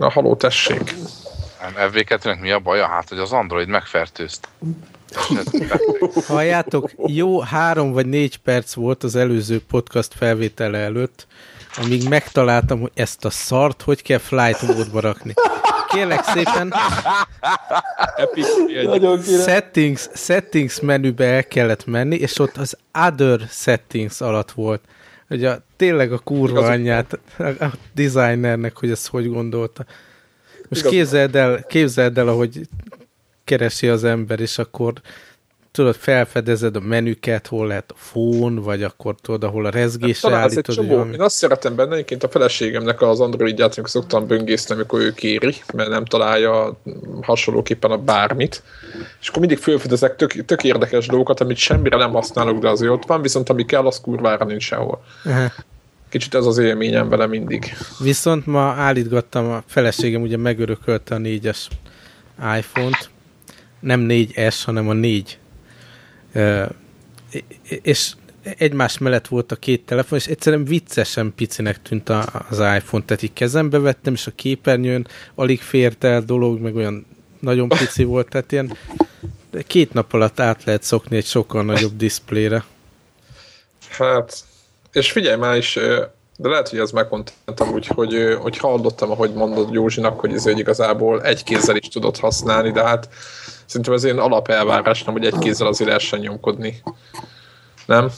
Na, haló, tessék. Nem, FB2-nek mi a baja? Hát, hogy az Android megfertőzt. Halljátok, jó három vagy négy perc volt az előző podcast felvétele előtt, amíg megtaláltam, hogy ezt a szart hogy kell flight módba rakni. Kérlek szépen, settings, settings menübe el kellett menni, és ott az other settings alatt volt. Hogy a, tényleg a kurva Igazuk anyját a, a designernek, hogy ezt hogy gondolta. Most Igazuk képzeld el, képzeld el, ahogy keresi az ember, és akkor tudod, felfedezed a menüket, hol lehet a fón, vagy akkor tudod, ahol a rezgésre egy állítod. hogy csomó. valami- Én azt szeretem benne, egyébként a feleségemnek az Androidját, amikor szoktam böngészni, amikor ő kéri, mert nem találja hasonlóképpen a bármit. És akkor mindig felfedezek tök, tök érdekes dolgokat, amit semmire nem használok, de azért ott van, viszont ami kell, az kurvára nincs sehol. Aha. Kicsit ez az élményem vele mindig. Viszont ma állítgattam, a feleségem ugye megörökölte a 4-es iPhone-t, nem 4S, hanem a 4. És egymás mellett volt a két telefon, és egyszerűen viccesen picinek tűnt az iPhone, tehát így kezembe vettem, és a képernyőn alig fért el dolog, meg olyan nagyon pici volt, tehát ilyen két nap alatt át lehet szokni egy sokkal nagyobb diszplére. Hát, és figyelj már is, de lehet, hogy ez megmondtam úgy, hogy, hallottam, ahogy mondod Józsinak, hogy ez igazából egy kézzel is tudod használni, de hát szerintem ez ilyen alapelvárás, nem, hogy egy kézzel azért lehessen nyomkodni. Nem?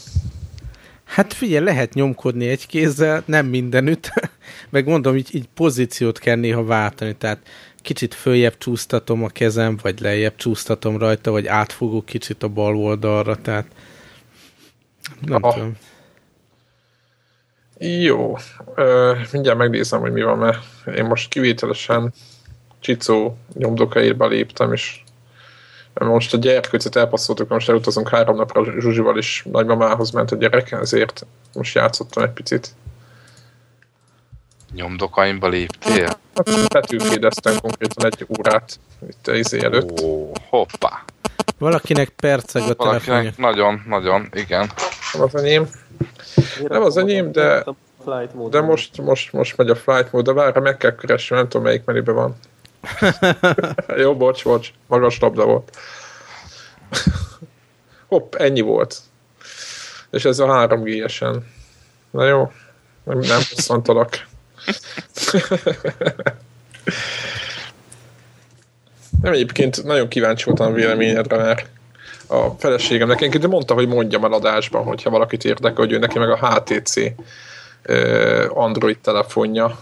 Hát figyelj, lehet nyomkodni egy kézzel, nem mindenütt, meg mondom, így, így pozíciót kell néha váltani, tehát kicsit följebb csúsztatom a kezem, vagy lejjebb csúsztatom rajta, vagy átfogok kicsit a bal oldalra, tehát nem Aha. tudom. Jó. Ö, mindjárt megnézem, hogy mi van, mert én most kivételesen Csicó nyomdokairba léptem, és most a gyerkőcet elpasszoltuk, most elutazunk három napra Zsuzsival is nagymamához ment a gyerek, ezért most játszottam egy picit. Nyomdokaimba léptél? Petőkédeztem konkrétan egy órát itt a izé előtt. Ó, hoppá. Valakinek perceg a telefonja. Valakinek nagyon, nagyon, igen. Nem az enyém, Nem az enyém, de- de most, most, most megy a flight mode, de várra meg kell keresni, nem tudom melyik menüben van. Jó, bocs, bocs, magas labda volt. Hopp, ennyi volt. És ez a 3G-esen. Na jó, nem, nem bosszantalak. nem egyébként nagyon kíváncsi voltam a véleményedre, mert a feleségem nekem mondta, hogy mondjam el adásban, hogyha valakit érdekel, hogy ő neki meg a HTC Android telefonja,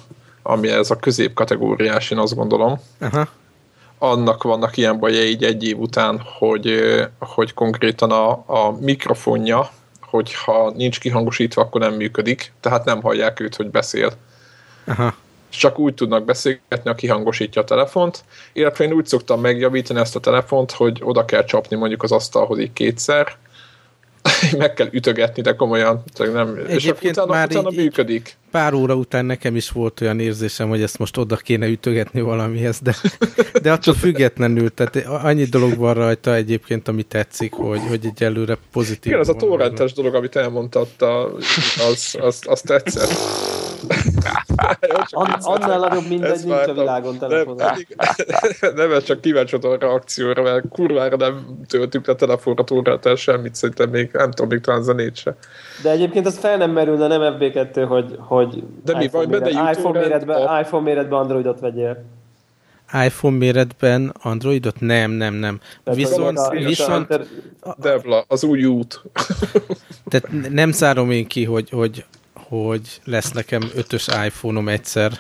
ami ez a középkategóriás, én azt gondolom Aha. annak vannak ilyen bajai így egy év után, hogy, hogy konkrétan a, a mikrofonja, hogyha nincs kihangosítva, akkor nem működik, tehát nem hallják őt, hogy beszél. Aha. Csak úgy tudnak beszélgetni, aki hangosítja a telefont, illetve én úgy szoktam megjavítani ezt a telefont, hogy oda kell csapni mondjuk az asztalhoz így kétszer, meg kell ütögetni, de komolyan, csak nem, és Egyébként akkor utána, már utána így- működik. Pár óra után nekem is volt olyan érzésem, hogy ezt most oda kéne ütögetni valamihez, de, de attól függetlenül, tehát annyi dolog van rajta egyébként, ami tetszik, hogy, hogy egyelőre pozitív. Igen, az a torrentes dolog, amit elmondtad, a- az, az, az tetszett. An- annál nagyobb mindegy nincs a világon Nem, pedig- nem, ez csak kíváncsi a reakcióra, mert kurvára nem töltük le telefonra túlrátel semmit, szerintem még, nem tudom, még talán zenét se. De egyébként az fel nem merülne, nem FB2, hogy, hogy De mi iPhone, van benne? méret, iPhone, méretben, A- iPhone méretben Androidot vegyél. iPhone méretben Androidot? Nem, nem, nem. Tehát, Viszont, a- viszont a- Devla, az új út. tehát nem zárom én ki, hogy, hogy, hogy lesz nekem ötös iPhone-om egyszer.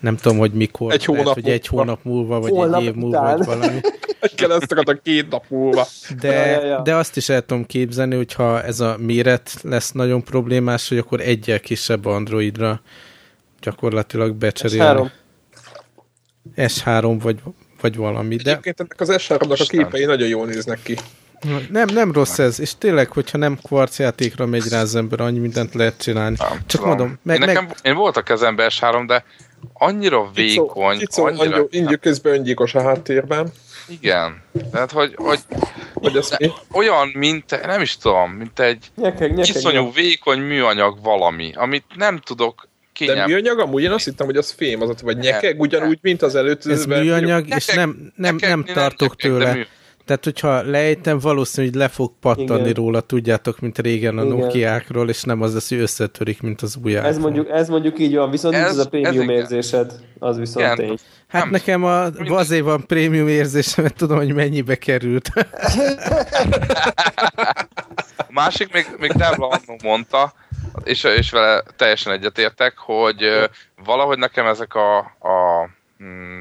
Nem tudom, hogy mikor. Egy hónap lehet, hogy egy hónap múlva, vagy egy év múlva, után. vagy valami. Kell ezt a két nap múlva. De, Ja, ja, ja. de azt is el tudom képzelni, hogyha ez a méret lesz nagyon problémás, hogy akkor egyel kisebb Androidra gyakorlatilag becserélni. három. S3 vagy, vagy valami. De Egyébként ennek az S3-nak a képei nagyon jól néznek ki. Nem, nem rossz ez, és tényleg, hogyha nem kvarc játékra megy rá az ember, annyi mindent lehet csinálni. Nem Csak tudom. mondom, meg, én, nekem, meg, én volt a kezembe S3, de annyira vékony, Kicó, annyira, annyira... Ingyük közben öngyilkos a háttérben. igen. Tehát, hogy, hogy Hogy ez mi? olyan, mint, nem is tudom, mint egy Nyekeg, nyekeg. iszonyú vékony műanyag valami, amit nem tudok De kényelmes. műanyag amúgy én azt hittem, hogy az fém, az vagy nyekeg, ugyanúgy, mint az előtt. Ez műanyag, és nem, nem, neked nem nem tartok de tőle. mű- Tehát, hogyha lejtem, valószínű, hogy le fog pattani Igen. róla, tudjátok, mint régen a Igen. Nokiákról, és nem az lesz, hogy összetörik, mint az új Ez mondjuk, ez mondjuk így van, viszont ez, Ez- ez a ez prémium igen. érzésed, az viszont Igen. tény. Hát Nem. nekem a, azért van prémium érzésem, mert tudom, hogy mennyibe került. A másik, még, még Debla annó mondta, és, és vele teljesen egyetértek, hogy valahogy nekem ezek a, a mm,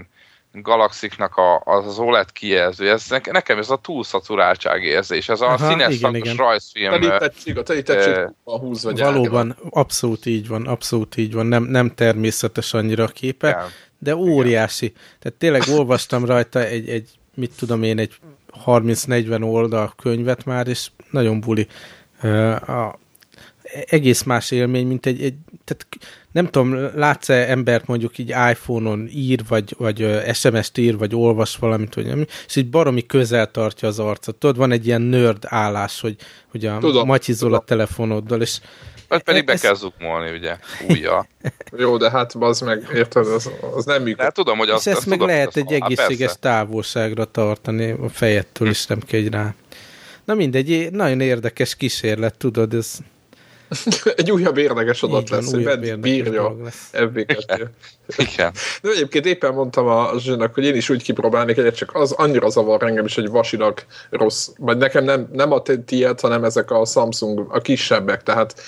Galaxiknak a, az OLED kijelző, ez nekem, ez a túlszaturáltság érzés, ez a Aha, színes igen, igen. rajzfilm. Telítettség, a telítettség van húzva Valóban, abszolút így van, abszolút így van. Nem, nem természetes annyira a képe, Igen. de óriási. Tehát tényleg olvastam rajta egy, egy mit tudom én, egy 30-40 oldal könyvet már, és nagyon buli. Ö, A, egész más élmény, mint egy, egy tehát nem tudom, látsz-e embert mondjuk így iPhone-on ír, vagy, vagy SMS-t ír, vagy olvas valamit, vagy nem, és így baromi közel tartja az arcot. Tudod, van egy ilyen nerd állás, hogy, hogy a Tudom, matyizol a tudom. telefonoddal, és Vagy pedig be ez- kell zukmolni, ugye, újja. Jó, de hát az meg, érted, az, az nem működik. hát tudom, hogy És azt, ezt meg tudom, lehet egy egészséges persze. távolságra tartani, a fejettől is nem kell rá. Na mindegy, nagyon érdekes kísérlet, tudod, ez Egy újabb érdekes adat van, lesz, hogy meddig bírja. FB2. Igen. De egyébként éppen mondtam a Zsőnek, hogy én is úgy kipróbálnék egyet, csak az annyira zavar engem is, hogy vasilag rossz. Vagy nekem nem, nem a ti- tiéd, hanem ezek a Samsung, a kisebbek, tehát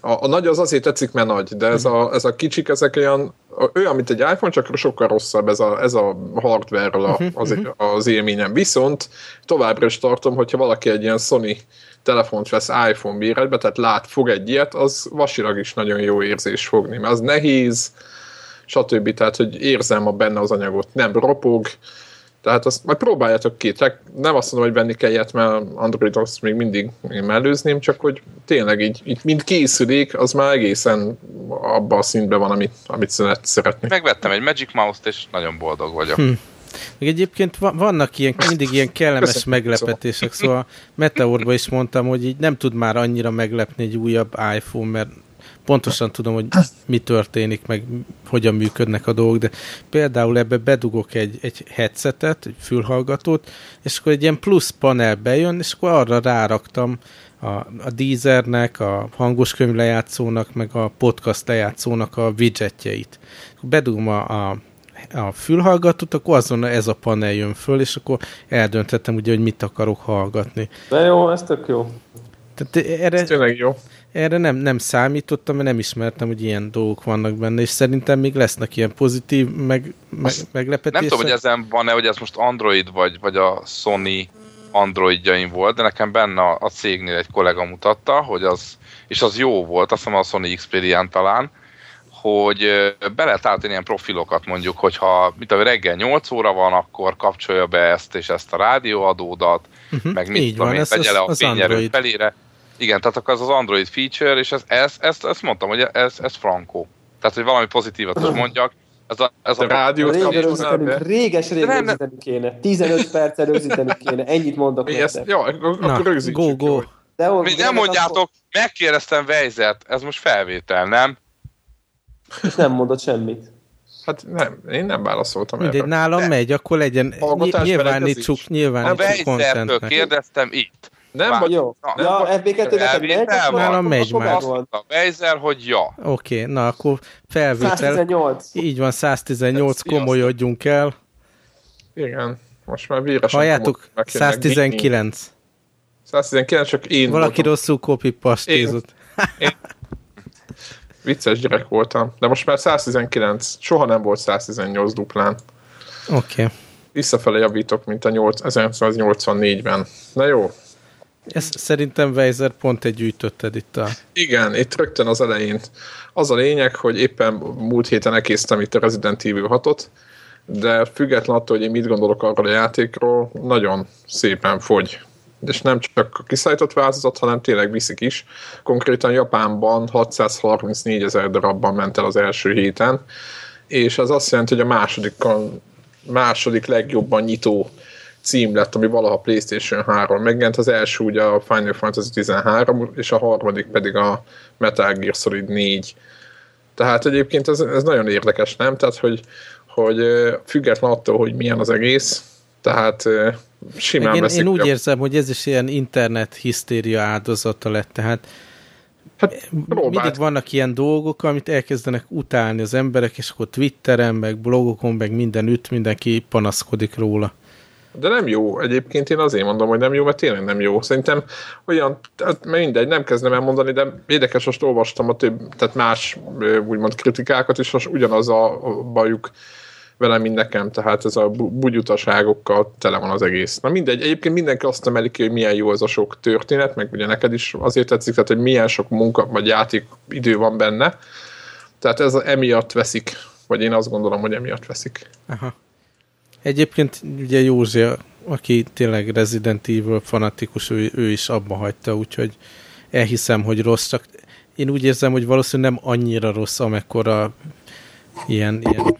a, a nagy az azért tetszik, mert nagy, de ez a, ez a kicsik, ezek olyan, olyan, mint egy iPhone, csak sokkal rosszabb ez a, ez a hardware-ről a, az, az élményem. Viszont továbbra is tartom, hogyha valaki egy ilyen Sony telefont vesz iPhone méretbe, tehát lát, fog egy ilyet, az vasilag is nagyon jó érzés fogni, mert az nehéz, stb. Tehát, hogy érzem a benne az anyagot, nem ropog, tehát azt majd próbáljátok ki. Tehát nem azt mondom, hogy venni kell ilyet, mert Android azt még mindig én mellőzném, csak hogy tényleg így, így mint készülék, az már egészen abban a szintben van, amit, amit szeret, szeretni. Megvettem egy Magic Mouse-t, és nagyon boldog vagyok. Hm. Meg egyébként va- vannak ilyen, mindig ilyen kellemes Köszönöm. meglepetések, szóval Meteorban is mondtam, hogy így nem tud már annyira meglepni egy újabb iPhone, mert pontosan tudom, hogy mi történik, meg hogyan működnek a dolgok, de például ebbe bedugok egy, egy headsetet, egy fülhallgatót, és akkor egy ilyen plusz panel bejön, és akkor arra ráraktam a, a Deezernek, a hangos könyv lejátszónak, meg a podcast lejátszónak a widgetjeit. Bedugom a, a a fülhallgatót, akkor azon ez a panel jön föl, és akkor eldöntettem ugye, hogy mit akarok hallgatni. De jó, ez tök jó. Tehát Ez erre, tényleg jó. erre nem, nem számítottam, mert nem ismertem, hogy ilyen dolgok vannak benne, és szerintem még lesznek ilyen pozitív meg, meg, meglepetések. Nem tudom, hogy ezen van-e, hogy ez most Android vagy, vagy a Sony Androidjain volt, de nekem benne a, a cégnél egy kollega mutatta, hogy az, és az jó volt, azt hiszem a Sony Xperia-n talán, hogy be lehet állítani ilyen profilokat mondjuk, hogyha mit tudom, reggel 8 óra van, akkor kapcsolja be ezt és ezt a rádióadódat, uh-huh. meg mit tudom én, ez vegye az, le a fényerő felére. Igen, tehát akkor az az Android feature, és ez, ez, ezt, ezt mondtam, hogy ez, ez frankó. Tehát, hogy valami pozitívat is mondjak. Ez a, ez A a be. réges rég rögzíteni kéne. 15 perccel rögzíteni kéne. Ennyit mondok Mi ezt, ja, akkor rögzítsük. go, go. De Mi nem mondjátok, megkérdeztem Vejzert, ez most felvétel, nem? És nem mondott semmit. Hát nem, én nem válaszoltam Mindegy, erre. nálam De- megy, akkor legyen, nyilvánítsuk, nyilvánítsuk contentnek. kérdeztem itt. Nem Vár- vagy Jó. Na, Ja, nem FB2 neked megy? Nálam megy már. Vejzer, hogy ja. Oké, na akkor felvétel. 118. Így van, 118, Ez fiasz. komolyodjunk el. Igen, most már véresen Halljátok? komoly- meg kéne 119. 119, csak én Valaki voltam. rosszul copy pastézott. Vicces gyerek voltam. De most már 119. Soha nem volt 118 duplán. Oké. Okay. Visszafele javítok, mint a 8, 1984-ben. Na jó. Ez szerintem Weiser pont egy gyűjtötted itt a... Igen, itt rögtön az elején. Az a lényeg, hogy éppen múlt héten elkésztem itt a Resident Evil 6-ot, de független attól, hogy én mit gondolok arról a játékról, nagyon szépen fogy. És nem csak a kiszállított változat, hanem tényleg viszik is. Konkrétan Japánban 634 ezer darabban ment el az első héten, és ez azt jelenti, hogy a második, második legjobban nyitó cím lett, ami valaha PlayStation 3 megjelent. Az első ugye a Final Fantasy 13, és a harmadik pedig a Metal Gear Solid 4. Tehát egyébként ez, ez nagyon érdekes, nem? Tehát, hogy, hogy független attól, hogy milyen az egész, tehát simán én, veszik. én úgy érzem, hogy ez is ilyen internet hisztéria áldozata lett, tehát Hát, mindig vannak ilyen dolgok, amit elkezdenek utálni az emberek, és akkor Twitteren, meg blogokon, meg mindenütt mindenki panaszkodik róla. De nem jó. Egyébként én azért mondom, hogy nem jó, mert tényleg nem jó. Szerintem olyan, tehát mindegy, nem kezdem elmondani, de érdekes, most olvastam a több, tehát más úgymond kritikákat, és most ugyanaz a bajuk velem, mint nekem, tehát ez a bugyutaságokkal tele van az egész. Na mindegy, egyébként mindenki azt emeli hogy milyen jó ez a sok történet, meg ugye neked is azért tetszik, tehát hogy milyen sok munka vagy játék idő van benne. Tehát ez emiatt veszik, vagy én azt gondolom, hogy emiatt veszik. Aha. Egyébként ugye Józsi, aki tényleg Resident Evil fanatikus, ő, ő is abba hagyta, úgyhogy elhiszem, hogy rossz, csak én úgy érzem, hogy valószínűleg nem annyira rossz, amekkora ilyen, ilyen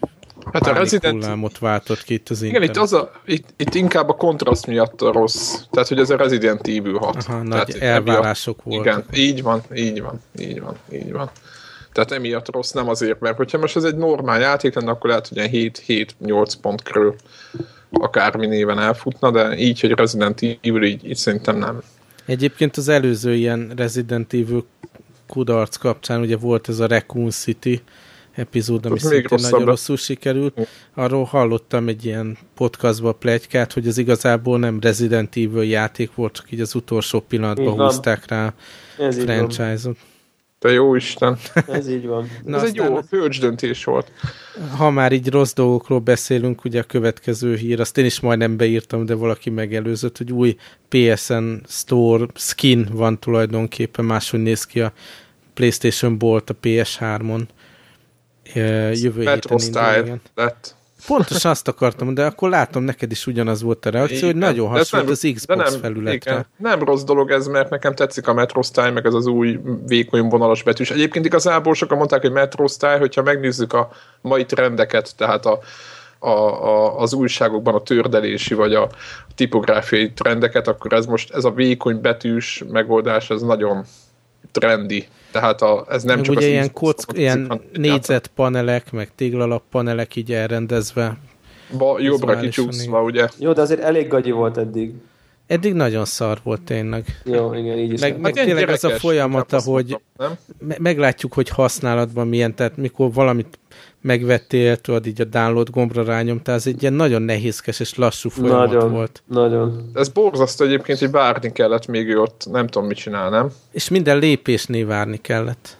Hát a Resident... hullámot váltott ki itt az Igen, itt, az a, itt, itt, inkább a kontraszt miatt a rossz. Tehát, hogy ez a Resident Evil 6. Aha, Tehát nagy elvárások volt. Igen, így van, így van, így van, így van. Tehát emiatt rossz nem azért, mert hogyha most ez egy normál játék lenne, akkor lehet, hogy ilyen 7-8 pont körül akármi néven elfutna, de így, hogy Resident Evil, így, így szerintem nem. Egyébként az előző ilyen Resident Evil kudarc kapcsán ugye volt ez a Raccoon City, epizód, ami szintén nagyon rosszul sikerült. Arról hallottam egy ilyen podcastba plegykát, hogy az igazából nem Resident Evil játék volt, csak így az utolsó pillanatban húzták rá a franchise-ot. Te jó Isten! Ez így van. Na Ez egy jó bölcs döntés volt. Ha már így rossz dolgokról beszélünk, ugye a következő hír, azt én is majdnem beírtam, de valaki megelőzött, hogy új PSN Store skin van tulajdonképpen, máshogy néz ki a PlayStation Bolt a PS3-on jövő Metro héten indul, lett. Pontosan azt akartam, de akkor látom, neked is ugyanaz volt a reakció, igen, hogy nagyon hasonlít az Xbox nem, felületre. Igen, nem rossz dolog ez, mert nekem tetszik a Metro Style, meg ez az új vékony vonalas betűs. Egyébként igazából sokan mondták, hogy Metro Style, hogyha megnézzük a mai trendeket, tehát a, a, a, az újságokban a tördelési vagy a tipográfiai trendeket, akkor ez most ez a vékony betűs megoldás, ez nagyon trendi. Tehát a, ez nem meg csak ugye az ilyen, kock, ilyen négyzet panelek, meg téglalap panelek így elrendezve. Ba, jobbra kicsúszva, ugye? Jó, de azért elég gagyi volt eddig. Eddig nagyon szar volt tényleg. Jó, igen, így is. Meg, meg hát tényleg az a folyamata, hogy nem? meglátjuk, hogy használatban milyen, tehát mikor valamit megvettél, tudod, így a download gombra rányomtál, ez egy ilyen nagyon nehézkes és lassú folyamat nagyon, volt. Nagyon. Ez borzasztó egyébként, hogy várni kellett, még ő ott nem tudom mit csinál, nem? És minden lépésnél várni kellett.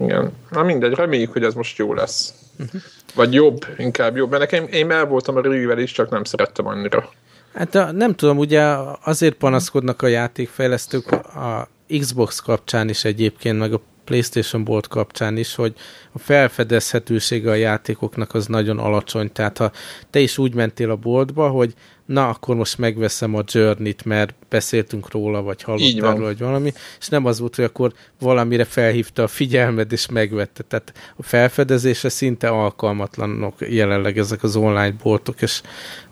Igen. Na mindegy, reméljük, hogy ez most jó lesz. Uh-huh. Vagy jobb, inkább jobb. Mert nekem én el voltam a régivel is, csak nem szerettem annyira. Hát a, nem tudom, ugye azért panaszkodnak a játékfejlesztők a Xbox kapcsán is egyébként, meg a PlayStation Bolt kapcsán is, hogy a felfedezhetősége a játékoknak az nagyon alacsony. Tehát ha te is úgy mentél a boltba, hogy na, akkor most megveszem a Journey-t, mert beszéltünk róla, vagy hallottál róla, vagy valami, és nem az volt, hogy akkor valamire felhívta a figyelmed, és megvette. Tehát a felfedezésre szinte alkalmatlanok jelenleg ezek az online boltok, és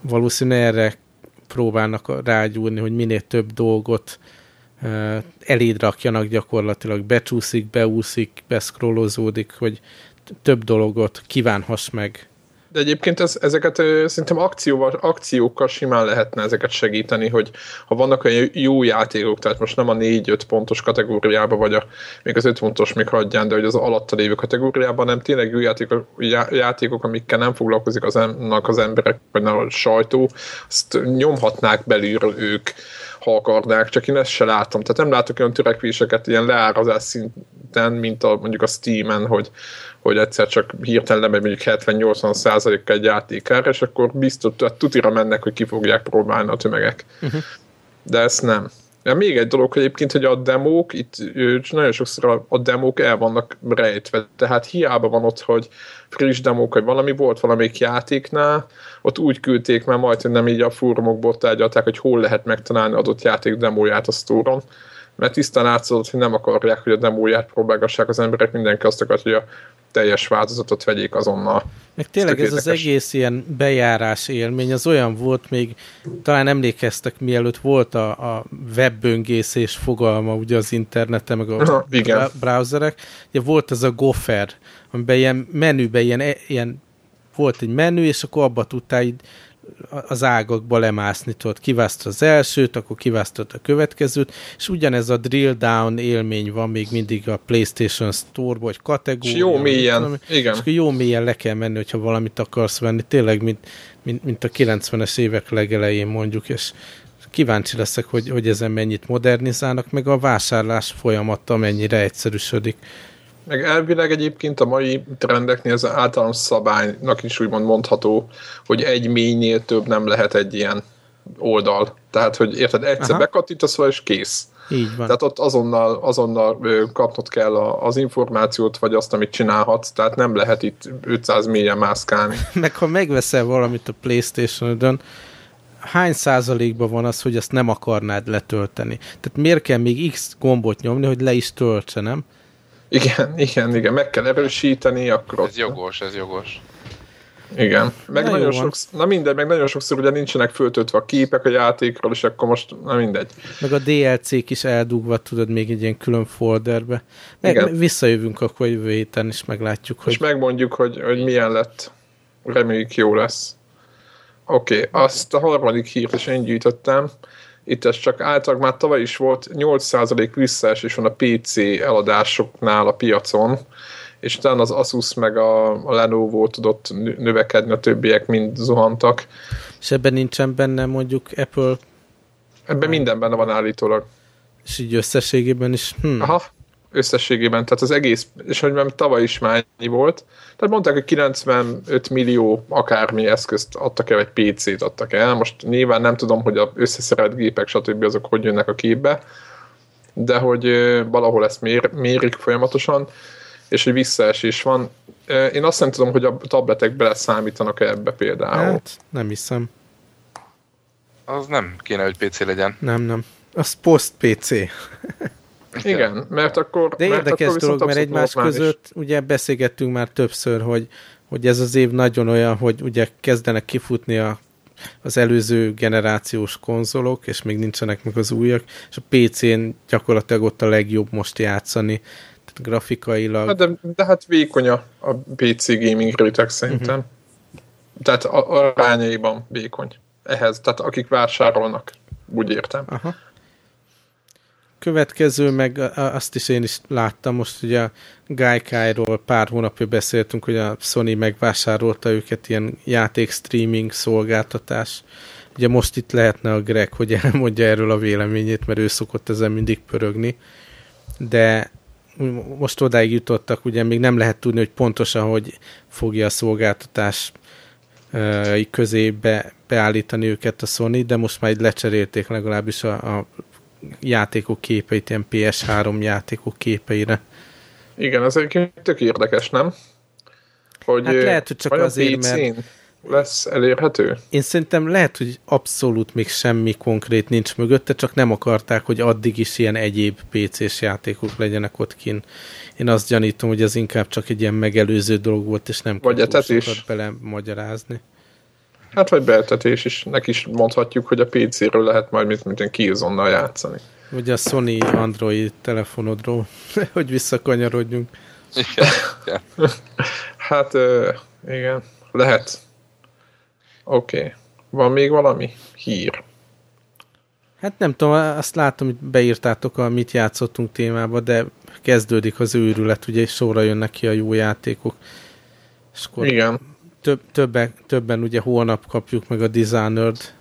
valószínűleg erre próbálnak rágyúrni, hogy minél több dolgot eléd rakjanak gyakorlatilag, becsúszik, beúszik, beszkrolozódik, hogy több dologot kívánhass meg. De egyébként ez, ezeket szerintem akcióval, akciókkal simán lehetne ezeket segíteni, hogy ha vannak olyan jó játékok, tehát most nem a 4-5 pontos kategóriába, vagy a, még az 5 pontos még hagyján, de hogy az alatta lévő kategóriában nem tényleg jó játékok, játékok amikkel nem foglalkozik az, az emberek, vagy a sajtó, azt nyomhatnák belülről ők ha akarnák, csak én ezt se látom. Tehát nem látok olyan törekvéseket ilyen leárazás szinten, mint a, mondjuk a Steam-en, hogy, hogy egyszer csak hirtelen lemegy mondjuk 70-80 százalékkal egy játékára, és akkor biztos, tutira mennek, hogy ki fogják próbálni a tömegek. Uh-huh. De ezt nem. Ja, még egy dolog hogy egyébként, hogy a demók, itt nagyon sokszor a, a demók el vannak rejtve, tehát hiába van ott, hogy friss demók, hogy valami volt valamelyik játéknál, ott úgy küldték már majd, nem így a fórumokból tárgyalták, hogy hol lehet megtalálni adott játék demóját a sztóron, mert tisztán látszott, hogy nem akarják, hogy a demóját próbálgassák az emberek, mindenki azt akart, hogy a teljes változatot vegyék azonnal. Meg tényleg ez, ez az egész ilyen bejárás élmény, az olyan volt még, talán emlékeztek, mielőtt volt a, a webböngészés fogalma ugye az interneten, meg a Aha, igen. browserek, ugye volt ez a gopher, amiben ilyen menüben ilyen, ilyen volt egy menü, és akkor abba tudtál így az ágakba lemászni, tudod, kiválasztod az elsőt, akkor kiválasztod a következőt, és ugyanez a drill down élmény van még mindig a PlayStation Store-ba, vagy kategória. És jó mélyen, tudom, igen. És akkor jó mélyen le kell menni, hogyha valamit akarsz venni, tényleg, mint, mint, mint a 90-es évek legelején mondjuk, és kíváncsi leszek, hogy, hogy ezen mennyit modernizálnak, meg a vásárlás folyamata mennyire egyszerűsödik. Meg elvileg egyébként a mai trendeknél ez általános szabálynak is úgymond mondható, hogy egy mélynél több nem lehet egy ilyen oldal. Tehát, hogy érted, egyszer Aha. bekattítasz vele, és kész. Így van. Tehát ott azonnal, azonnal kapnod kell az információt, vagy azt, amit csinálhatsz, tehát nem lehet itt 500 mélyen mászkálni. Meg ha megveszel valamit a Playstation-ön, hány százalékban van az, hogy azt nem akarnád letölteni? Tehát miért kell még X gombot nyomni, hogy le is töltse, nem? Igen, igen, igen, meg kell erősíteni, akkor... Ez jogos, ez jogos. Igen. Meg na nagyon sok, na mindegy, meg nagyon sokszor ugye nincsenek föltöltve a képek a játékról, és akkor most, na mindegy. Meg a DLC-k is eldugva, tudod, még egy ilyen külön folderbe. Meg Igen. visszajövünk akkor jövő héten, és meglátjuk, hogy... És megmondjuk, hogy, hogy milyen lett. Reméljük jó lesz. Oké, okay, azt a harmadik hírt is én gyűjtöttem. Itt ez csak általában már tavaly is volt 8% visszaesés van a PC eladásoknál a piacon, és utána az Asus meg a, a Lenovo tudott növekedni, a többiek mind zuhantak. És ebben nincsen benne mondjuk Apple? Ebben minden benne van állítólag. És így összességében is? Hm. Aha, összességében, tehát az egész, és hogy már tavaly is már ennyi volt, tehát mondták, hogy 95 millió akármi eszközt adtak el, egy PC-t adtak el, most nyilván nem tudom, hogy az összeszerelt gépek, stb. azok hogy jönnek a képbe, de hogy valahol ezt mér, mérik folyamatosan, és hogy visszaesés van. Én azt nem tudom, hogy a tabletek bele számítanak -e ebbe például. Hát, nem hiszem. Az nem kéne, hogy PC legyen. Nem, nem. Az post PC. Igen, mert akkor... De mert érdekes akkor dolog, mert egymás között is. ugye beszélgettünk már többször, hogy, hogy ez az év nagyon olyan, hogy ugye kezdenek kifutni a, az előző generációs konzolok, és még nincsenek meg az újak, és a PC-n gyakorlatilag ott a legjobb most játszani, tehát grafikailag. Hát de, de hát vékony a, a PC gaming réteg szerintem. Uh-huh. Tehát arányaiban vékony ehhez, tehát akik vásárolnak, úgy értem. Aha következő, meg azt is én is láttam, most ugye a Gaikai-ról pár hónapja beszéltünk, hogy a Sony megvásárolta őket ilyen játék streaming szolgáltatás. Ugye most itt lehetne a Greg, hogy elmondja erről a véleményét, mert ő szokott ezen mindig pörögni. De most odáig jutottak, ugye még nem lehet tudni, hogy pontosan, hogy fogja a szolgáltatás közé be, beállítani őket a Sony, de most már így lecserélték legalábbis a, a játékok képeit, ilyen PS3 játékok képeire. Igen, ez egy tök érdekes, nem? Hogy hát lehet, hogy csak azért, mert lesz elérhető? Én szerintem lehet, hogy abszolút még semmi konkrét nincs mögötte, csak nem akarták, hogy addig is ilyen egyéb PC-s játékok legyenek ott kin. Én azt gyanítom, hogy ez inkább csak egy ilyen megelőző dolog volt, és nem kell túl bele magyarázni. Hát vagy beeltetés is, neki is mondhatjuk, hogy a PC-ről lehet majd mint, mint Killzone-nal játszani. Vagy a Sony Android telefonodról, hogy visszakanyarodjunk. Igen. igen. hát igen, lehet. Oké. Okay. Van még valami hír? Hát nem tudom, azt látom, hogy beírtátok a mit játszottunk témába, de kezdődik az őrület, ugye, és sorra jönnek ki a jó játékok. És akkor Igen több, többen, többen ugye holnap kapjuk meg a Dishonored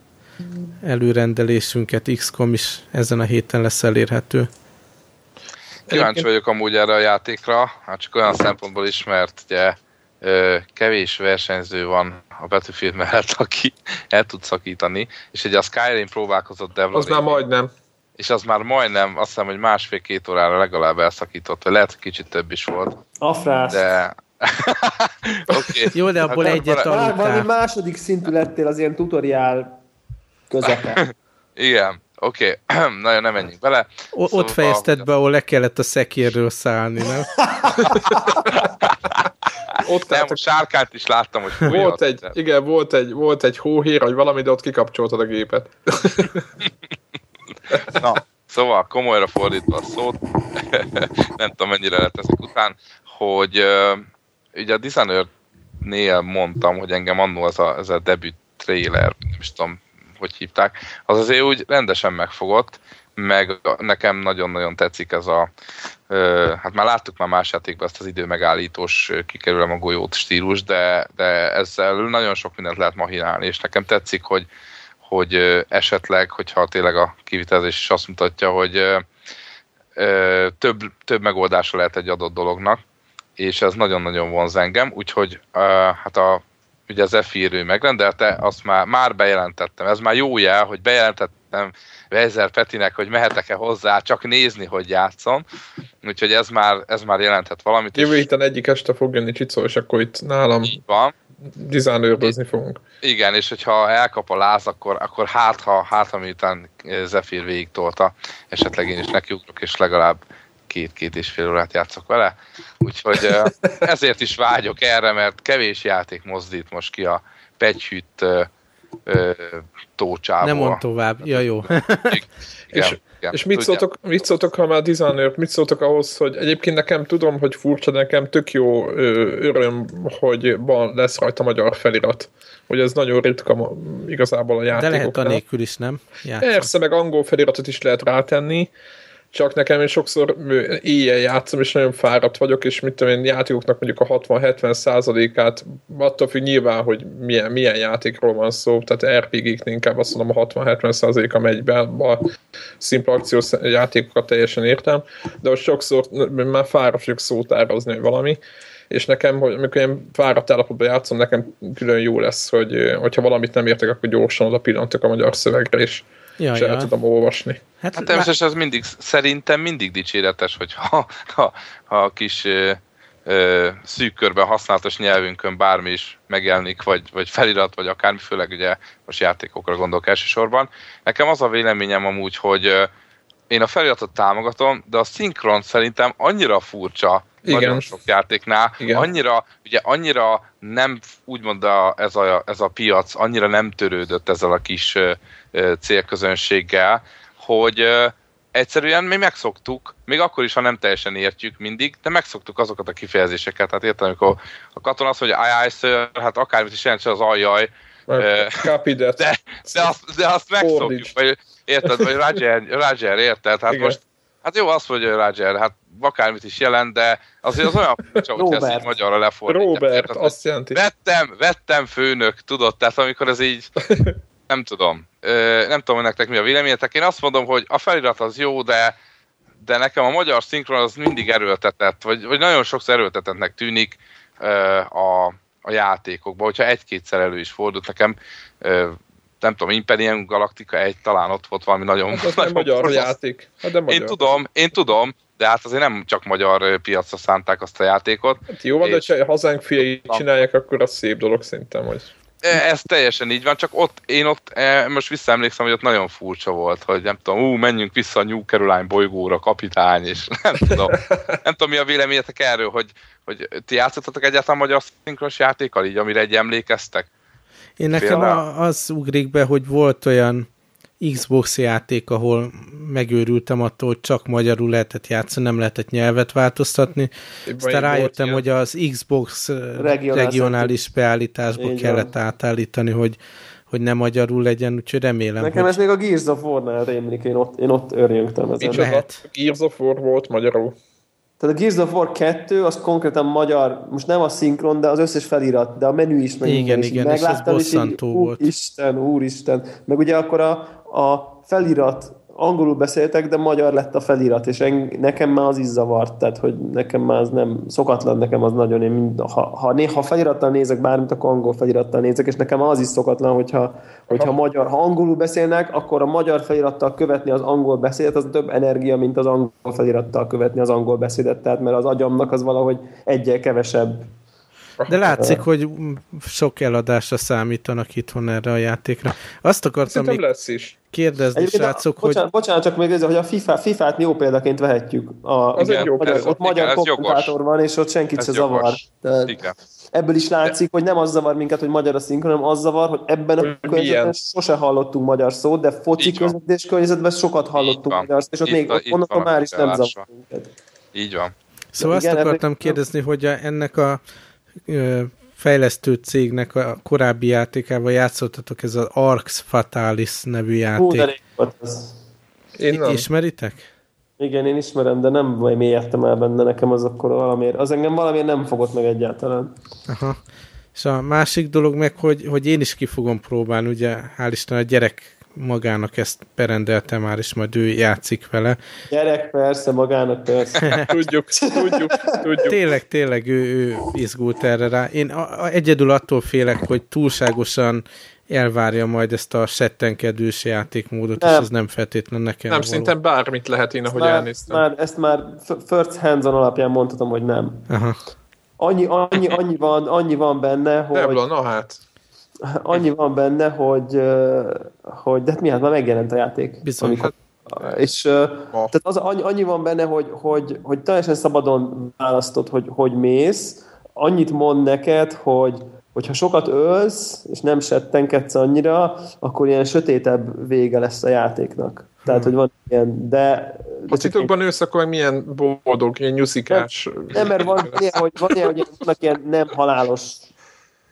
előrendelésünket, XCOM is ezen a héten lesz elérhető. Kíváncsi vagyok amúgy erre a játékra, hát csak olyan szempontból is, mert ugye kevés versenyző van a Battlefield mellett, aki el tud szakítani, és ugye a Skyrim próbálkozott Devla Az már majdnem. És az már majdnem, azt hiszem, hogy másfél-két órára legalább elszakított, vagy lehet, hogy kicsit több is volt. Afrász. De okay. Jó, de abból hát, egyet tanultál. Valami második szintű lettél az ilyen tutoriál közepe. Igen. Oké, okay. nagyon nem menjünk bele. O szóval, ott fejezted be, ahol le kellett a szekérről szállni, nem? ott nem, a sárkát is láttam, hogy volt egy, igen, volt egy, volt egy hóhér, vagy valami, de ott kikapcsoltad a gépet. Na, szóval komolyra fordítva a szót, nem tudom mennyire lett ezek után, hogy uh, ugye a Dishonored-nél mondtam, hogy engem annó ez a, ez a debüt trailer, nem is tudom, hogy hívták, az azért úgy rendesen megfogott, meg nekem nagyon-nagyon tetszik ez a, ö, hát már láttuk már más játékban ezt az idő megállítós kikerülem a golyót stílus, de, de ezzel nagyon sok mindent lehet mahinálni, és nekem tetszik, hogy, hogy esetleg, hogyha tényleg a kivitelezés is azt mutatja, hogy ö, ö, több, több megoldása lehet egy adott dolognak, és ez nagyon-nagyon vonz engem, úgyhogy ö, hát a ugye az F-írő megrendelte, azt már, már bejelentettem. Ez már jó jel, hogy bejelentettem Weiser Petinek, hogy mehetek-e hozzá, csak nézni, hogy játszom. Úgyhogy ez már, ez már jelenthet valamit. Jövő héten egyik este fog jönni Csicó, és akkor itt nálam Így van. dizájnőrözni fogunk. Igen, és hogyha elkap a láz, akkor, akkor hát, ha, hát, ha miután Zephyr végig tolta, esetleg én is nekiugrok, és legalább két-két és fél órát játszok vele. Úgyhogy ezért is vágyok erre, mert kevés játék mozdít most ki a pegyhűt tócsából. Nem mond tovább, ja jó. Igen, és, igen, és mit, szóltok, mit szóltok, ha már designer, mit szóltok ahhoz, hogy egyébként nekem tudom, hogy furcsa, de nekem tök jó öröm, hogy van, lesz rajta magyar felirat. Hogy ez nagyon ritka igazából a játékoknál. De lehet a nélkül is, nem? Játszom. Persze, meg angol feliratot is lehet rátenni, csak nekem én sokszor éjjel játszom, és nagyon fáradt vagyok, és mit tudom én, játékoknak mondjuk a 60-70 százalékát, attól függ nyilván, hogy milyen, milyen játékról van szó, tehát RPG-knél inkább azt mondom, a 60-70 százaléka megy be, a szimpla akciós játékokat teljesen értem, de most sokszor már fáradt vagyok szótározni, hogy valami, és nekem, hogy amikor én fáradt állapotban játszom, nekem külön jó lesz, hogy hogyha valamit nem értek, akkor gyorsan oda pillantok a magyar szövegre, és ja, és ja. el tudom olvasni. Hát, hát természetesen ez mindig, szerintem mindig dicséretes, hogy ha, ha, ha a kis ö, ö, szűk körben használatos nyelvünkön bármi is megjelenik, vagy, vagy felirat, vagy akármi, főleg ugye most játékokra gondolok elsősorban. Nekem az a véleményem amúgy, hogy ö, én a feliratot támogatom, de a szinkron szerintem annyira furcsa, igen. nagyon sok játéknál, Igen. annyira, ugye annyira nem, úgymond a, ez, a, ez a piac annyira nem törődött ezzel a kis célközönséggel, hogy egyszerűen mi megszoktuk, még akkor is, ha nem teljesen értjük mindig, de megszoktuk azokat a kifejezéseket. Hát értem, amikor a katona azt mondja, ajaj, ször, hát akármit is jelentse az ajaj, de, de, azt, de azt megszokjuk, vagy, érted, vagy Roger, Roger érted? Hát Igen. most, hát jó, azt mondja, hogy Roger, hát akármit is jelent, de azért az olyan furcsa, hogy ezt magyarra lefordítja. Robert, azt jelenti. Vettem, vettem főnök, tudod, tehát amikor ez így nem tudom. Nem tudom, hogy nektek mi a véleményetek. Én azt mondom, hogy a felirat az jó, de, de nekem a magyar szinkron az mindig erőltetett, vagy, vagy nagyon sokszor erőltetettnek tűnik a, a játékokban, hogyha egy-kétszer elő is fordult nekem, nem tudom, Imperium Galactica egy talán ott volt valami nagyon... Hát az nagyon nem magyar játék. Hát de magyar. Én tudom, én tudom, de hát azért nem csak magyar piacra szánták azt a játékot. Hát jó van, és... de ha hazánk fiai csinálják, akkor az szép dolog szerintem, hogy... E, ez teljesen így van, csak ott, én ott e, most visszaemlékszem, hogy ott nagyon furcsa volt, hogy nem tudom, ú, menjünk vissza a New Caroline bolygóra, kapitány, és nem tudom, nem tudom, mi a véleményetek erről, hogy, hogy ti játszottatok egyáltalán magyar szinkros játékkal, így amire egy emlékeztek? Én nekem a, az ugrik be, hogy volt olyan Xbox játék, ahol megőrültem attól, hogy csak magyarul lehetett játszani, nem lehetett nyelvet változtatni. Aztán rájöttem, hogy az Xbox regionális, regionális beállításba kellett van. átállítani, hogy, hogy nem magyarul legyen, úgyhogy remélem, Nekem hogy... ez még a Gears of War-nál rémlik, én ott, én ott örjöngtem ezen. Lehet. Gears of War volt magyarul. Tehát a Gears of War 2 az konkrétan magyar, most nem a szinkron, de az összes felirat, de a menü is meg Igen, igen, és ez bosszantó volt. Úristen, úristen. Meg ugye akkor a, a felirat angolul beszéltek, de magyar lett a felirat, és en, nekem már az is zavart, tehát hogy nekem már az nem szokatlan, nekem az nagyon, én mind, ha, ha, né, ha felirattal nézek bármit, akkor angol felirattal nézek, és nekem az is szokatlan, hogyha, hogyha magyar, ha angolul beszélnek, akkor a magyar felirattal követni az angol beszédet, az több energia, mint az angol felirattal követni az angol beszédet, tehát mert az agyamnak az valahogy egyel kevesebb De látszik, hogy sok eladásra számítanak itthon erre a játékra. Azt akartam Szerintem még lesz is. kérdezni, Egyébként a- srácok, hogy bocsánat, bocsánat, csak még ez, hogy a FIFA, FIFA-t jó példaként vehetjük. A, Az egy jó magyar, példa. ott Igen, magyar kommentátor van, és ott senkit Ez se jogos. zavar. Tehát Igen. ebből is látszik, hogy nem az zavar minket, hogy magyar a szinkron, hanem az zavar, hogy ebben a környezetben sose hallottunk magyar szót, de foci közvetés környezetben sokat hallottunk magyar szót, és ott Itt még van- ott onnantól a már is nem zavar minket. Így van. Szóval Igen, azt akartam kérdezni, hogy a, ennek a fejlesztő cégnek a korábbi játékával játszottatok, ez az Arx Fatalis nevű Hú, de játék. volt ez. Én nem. Ismeritek? Igen, én ismerem, de nem vagy mélyedtem el benne nekem az akkor valamiért. Az engem valamiért nem fogott meg egyáltalán. Aha. És a másik dolog meg, hogy, hogy én is ki fogom próbálni, ugye hál' Isten a gyerek magának ezt perendelte már, és majd ő játszik vele. Gyerek, persze, magának persze. Tudjuk, tudjuk, tudjuk. Tényleg, tényleg ő, ő izgult erre rá. Én a, a, egyedül attól félek, hogy túlságosan elvárja majd ezt a settenkedős játékmódot, és Nem. ez nem feltétlenül nekem Nem, való. szerintem bármit lehet én, ahogy már, elnéztem. már, ezt már first hands-on alapján mondhatom, hogy nem. Aha. Annyi, annyi, annyi, van, annyi van benne, hogy Debla, na hát. Annyi van benne, hogy, hogy de hát mi hát már megjelent a játék. Bizony. Amikor, és ö, Ma. tehát az, annyi, annyi van benne, hogy, hogy, hogy teljesen szabadon választod, hogy, hogy mész, annyit mond neked, hogy hogyha sokat ölsz, és nem settenkedsz annyira, akkor ilyen sötétebb vége lesz a játéknak. Tehát, hogy van ilyen, de... de Ha titokban ősz, akkor meg milyen boldog, ilyen nyuszikás. nem, mert van ilyen, hogy, van ilyen, hogy vannak ilyen nem halálos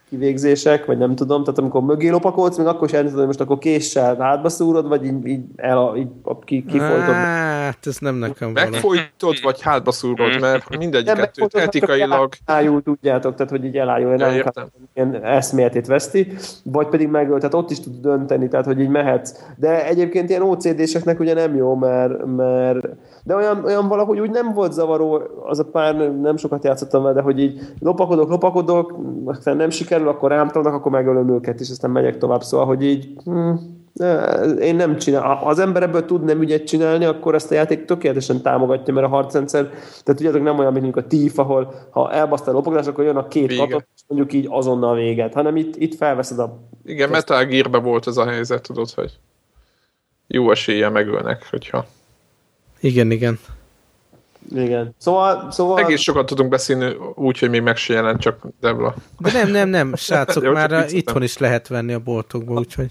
kivégzések, vagy nem tudom, tehát amikor mögé lopakodsz, még akkor is elnézed, hogy most akkor késsel hátba szúrod, vagy így, így, el, így ki, kifolytod. Hát, ez nem nekem való. Megfojtod, vagy hátba szúrod, mert mindegyiket megfogod, etikailag... csak elájul, tudjátok, tehát hogy így elájul, Ja, nem értem. ilyen eszméletét veszti, vagy pedig megöl, tehát ott is tud dönteni, tehát hogy így mehetsz. De egyébként ilyen OCD-seknek ugye nem jó, mert, mert de olyan, olyan valahogy úgy nem volt zavaró, az a pár, nem sokat játszottam vele, de hogy így lopakodok, lopakodok, aztán nem sikerül, akkor rám tolnak, akkor megölöm őket, és aztán megyek tovább. Szóval, hogy így hm, én nem csinál. Ha az ember ebből tud nem ügyet csinálni, akkor ezt a játék tökéletesen támogatja, mert a harcrendszer, tehát tudjátok, nem olyan, mint mondjuk a TIF, ahol ha elbasztál a lopakodás, akkor jön a két Vége. katot, és mondjuk így azonnal véget, hanem itt, itt felveszed a Igen, Metal Gear-ben volt ez a helyzet, tudod, hogy jó esélye megölnek, hogyha... Igen, igen. Igen. Szóval, szóval Egész sokat tudunk beszélni úgy, hogy még meg se jelent, csak Debla. De nem, nem, nem, srácok, Jó, már itthon is lehet venni a boltokban, úgyhogy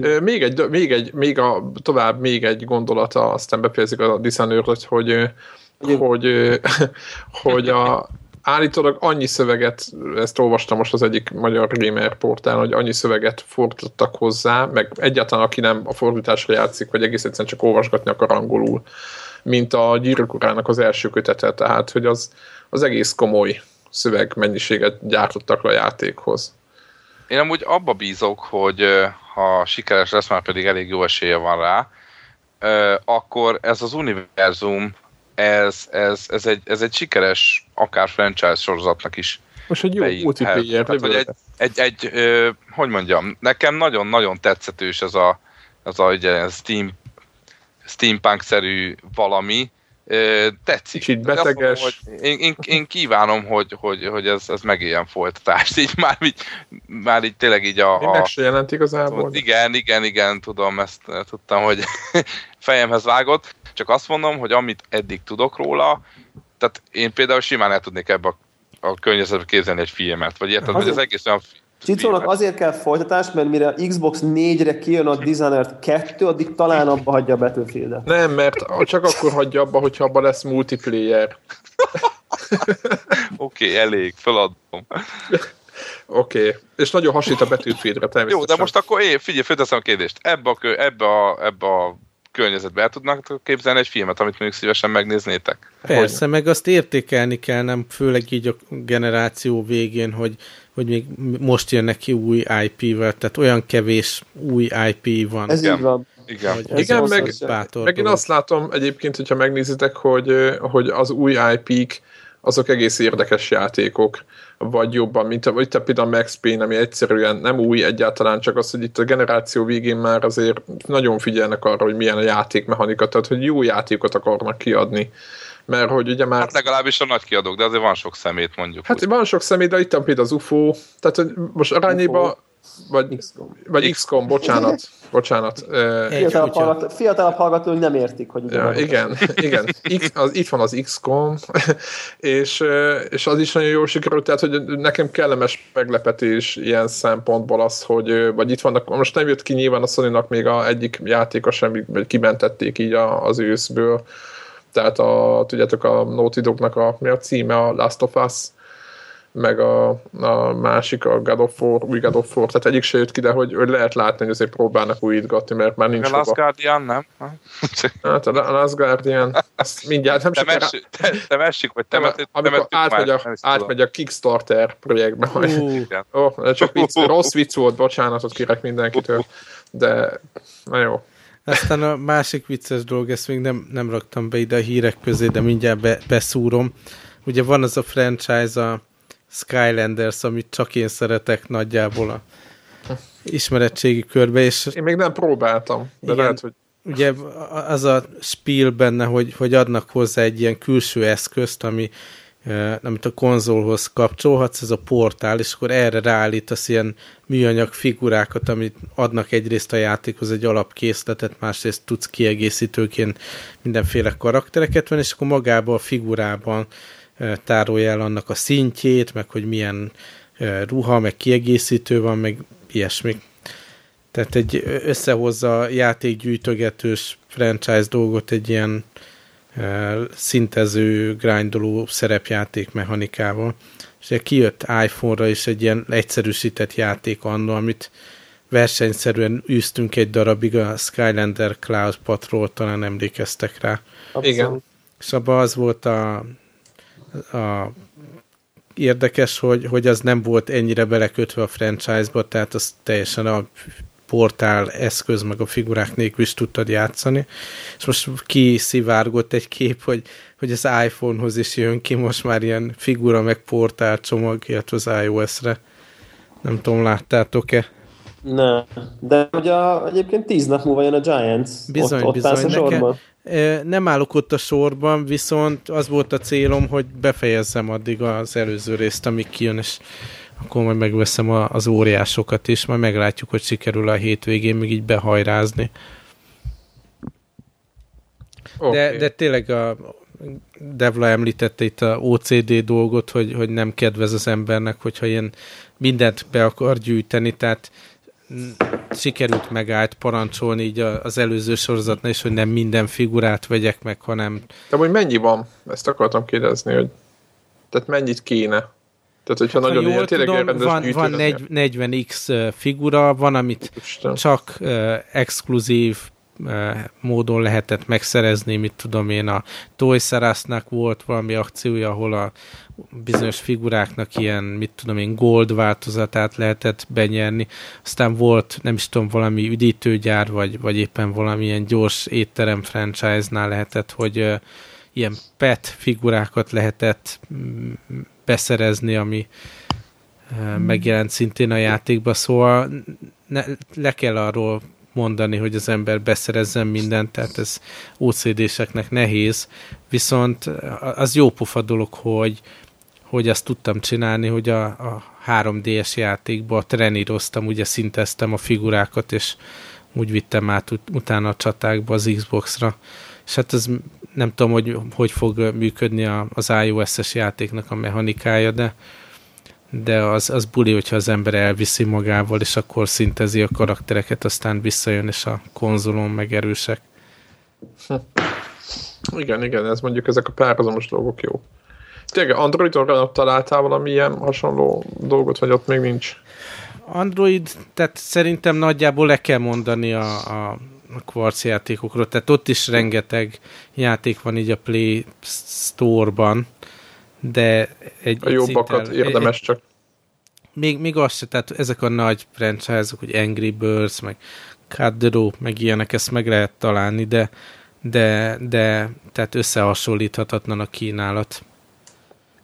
Ö, Még egy, még egy, még a, tovább még egy gondolata, aztán befejezik a Dishonored, hogy, hogy, ö, hogy a, állítólag annyi szöveget, ezt olvastam most az egyik magyar gamer portálon, hogy annyi szöveget fordítottak hozzá, meg egyáltalán aki nem a fordításra játszik, vagy egész egyszerűen csak olvasgatni akar angolul, mint a Gyűrűk urának az első kötete, tehát hogy az, az egész komoly szövegmennyiséget gyártottak le a játékhoz. Én amúgy abba bízok, hogy ha sikeres lesz, már pedig elég jó esélye van rá, akkor ez az univerzum, ez, ez, ez, egy, ez egy sikeres, akár franchise sorozatnak is Most egy jó multiplayer Tehát, hogy egy, egy, egy ö, hogy mondjam, nekem nagyon-nagyon tetszetős ez a, ez a ugye, steam, steampunk-szerű valami, tetszik. Kicsit Azt mondom, beteges. hogy én, én, én, kívánom, hogy, hogy, hogy ez, ez megéljen folytatást, így már így, már így tényleg így a... A meg se jelent igazából. igen, igen, igen, tudom, ezt eh, tudtam, hogy fejemhez vágott, csak azt mondom, hogy amit eddig tudok róla, tehát én például simán el tudnék ebbe a, a környezetbe képzelni egy filmet, vagy érted, hogy az egész olyan Csicónak azért kell folytatás, mert mire Xbox 4-re kijön a Dishonored 2, addig talán abba hagyja a Battlefield-et. Nem, mert csak akkor hagyja abba, hogyha abban lesz multiplayer. Oké, okay, elég, feladom. Oké. Okay. És nagyon hasít a Battlefieldre természetesen. Jó, de most akkor én, figyelj, fölteszem a kérdést. Ebbe a, kö, ebbe a, ebbe a környezetbe el tudnak képzelni egy filmet, amit mondjuk szívesen megnéznétek? Persze, meg azt értékelni kell, nem főleg így a generáció végén, hogy, hogy még most jönnek ki új IP-vel, tehát olyan kevés új IP van. Ez Igen. így van. Igen. hogy Igen, az meg- az Meg én azt látom egyébként, hogyha megnézitek, hogy, hogy az új IP-k azok egész érdekes játékok, vagy jobban, mint a, vagy te például Max Payne, ami egyszerűen nem új egyáltalán, csak az, hogy itt a generáció végén már azért nagyon figyelnek arra, hogy milyen a játékmechanika, tehát hogy jó játékot akarnak kiadni, mert hogy ugye már... Hát legalábbis a nagy kiadók, de azért van sok szemét mondjuk. Hát van sok szemét, de itt van például az UFO, tehát hogy most arányéban vagy XCOM, vagy XCOM bocsánat, bocsánat. Fiatalabb, hallgató, fiatalabb hallgatók nem értik, hogy ja, igen, igen. X, az, itt van az XCOM, és, és az is nagyon jól sikerült, tehát hogy nekem kellemes meglepetés ilyen szempontból az, hogy vagy itt vannak, most nem jött ki nyilván a sony még a egyik játéka sem, vagy kimentették így a, az őszből, tehát a, tudjátok, a Naughty Dognak a, mi a címe, a Last of Us, meg a, a másik, a God of War, új God of War, tehát egyik se jött ki, de hogy, hogy lehet látni, hogy azért próbálnak újítgatni, mert már nincs A Last Guardian, nem? Hát a Last Guardian, azt mindjárt nem te sokára... Te, te messik, vagy te met, Amikor átmegy a, átmegy a Kickstarter projektbe, majd. Uh. Oh, csak vicc, rossz vicc volt, bocsánatot kérek mindenkitől, de na jó. Aztán a másik vicces dolog, ezt még nem, nem raktam be ide a hírek közé, de mindjárt be, beszúrom. Ugye van az a franchise, a Skylanders, amit csak én szeretek nagyjából a ismeretségi körbe. És én még nem próbáltam, de igen, lehet, hogy ugye az a spiel benne, hogy, hogy adnak hozzá egy ilyen külső eszközt, ami amit a konzolhoz kapcsolhatsz, ez a portál, és akkor erre ráállítasz ilyen műanyag figurákat, amit adnak egyrészt a játékhoz egy alapkészletet, másrészt tudsz kiegészítőként mindenféle karaktereket van, és akkor magában a figurában tárolja el annak a szintjét, meg hogy milyen ruha, meg kiegészítő van, meg ilyesmi. Tehát egy összehozza játékgyűjtögetős franchise dolgot egy ilyen szintező, grindoló szerepjáték mechanikával. És kijött iPhone-ra is egy ilyen egyszerűsített játék annó, amit versenyszerűen űztünk egy darabig a Skylander Cloud Patrol, talán emlékeztek rá. Abszolút. Igen. És abban az volt a a érdekes, hogy, hogy az nem volt ennyire belekötve a franchise-ba, tehát az teljesen a portál eszköz, meg a figurák nélkül is tudtad játszani. És most kiszivárgott egy kép, hogy, hogy az iPhone-hoz is jön ki most már ilyen figura, meg portál csomag, illetve az iOS-re. Nem tudom, láttátok-e? Ne, de ugye egyébként tíz nap múlva jön a Giants. Bizony, ott, ott bizony. A sorban. Nem állok ott a sorban, viszont az volt a célom, hogy befejezzem addig az előző részt, amíg kijön, és akkor majd megveszem az óriásokat is, majd meglátjuk, hogy sikerül a hétvégén még így behajrázni. Okay. De, de tényleg a Devla említette itt a OCD dolgot, hogy, hogy nem kedvez az embernek, hogyha ilyen mindent be akar gyűjteni, tehát sikerült megállt parancsolni így az előző sorozatnál is, hogy nem minden figurát vegyek meg, hanem... De hogy mennyi van? Ezt akartam kérdezni, hogy tehát mennyit kéne? Tehát, hogyha hát, nagyon jól tudom, van, van 40x figura, van, amit Isten. csak uh, exkluzív módon lehetett megszerezni, mit tudom én, a Toys R volt valami akciója, ahol a bizonyos figuráknak ilyen, mit tudom én, gold változatát lehetett benyerni. Aztán volt, nem is tudom, valami üdítőgyár, vagy, vagy éppen valamilyen gyors étterem franchise-nál lehetett, hogy uh, ilyen pet figurákat lehetett mm, beszerezni, ami uh, megjelent szintén a játékba, szóval ne, le kell arról mondani, hogy az ember beszerezzen mindent, tehát ez OCD-seknek nehéz, viszont az jó pufa dolog, hogy, hogy azt tudtam csinálni, hogy a, a 3DS játékba treníroztam, ugye szinteztem a figurákat, és úgy vittem át ut- utána a csatákba az Xbox-ra. És hát ez nem tudom, hogy hogy fog működni a, az iOS-es játéknak a mechanikája, de de az, az buli, hogyha az ember elviszi magával, és akkor szintezi a karaktereket, aztán visszajön, és a konzolon megerősek. Hm. Igen, igen, ez mondjuk ezek a párhuzamos dolgok jó. Tényleg Androidon találtál valami ilyen hasonló dolgot, vagy ott még nincs? Android, tehát szerintem nagyjából le kell mondani a, a, a Quartz játékokról, tehát ott is rengeteg játék van így a Play Store-ban, de egy... A jobbakat szinten, érdemes egy, csak. Még, még az se, tehát ezek a nagy franchise-ok, hogy Angry Birds, meg Cut meg ilyenek, ezt meg lehet találni, de, de, de tehát összehasonlíthatatlan a kínálat.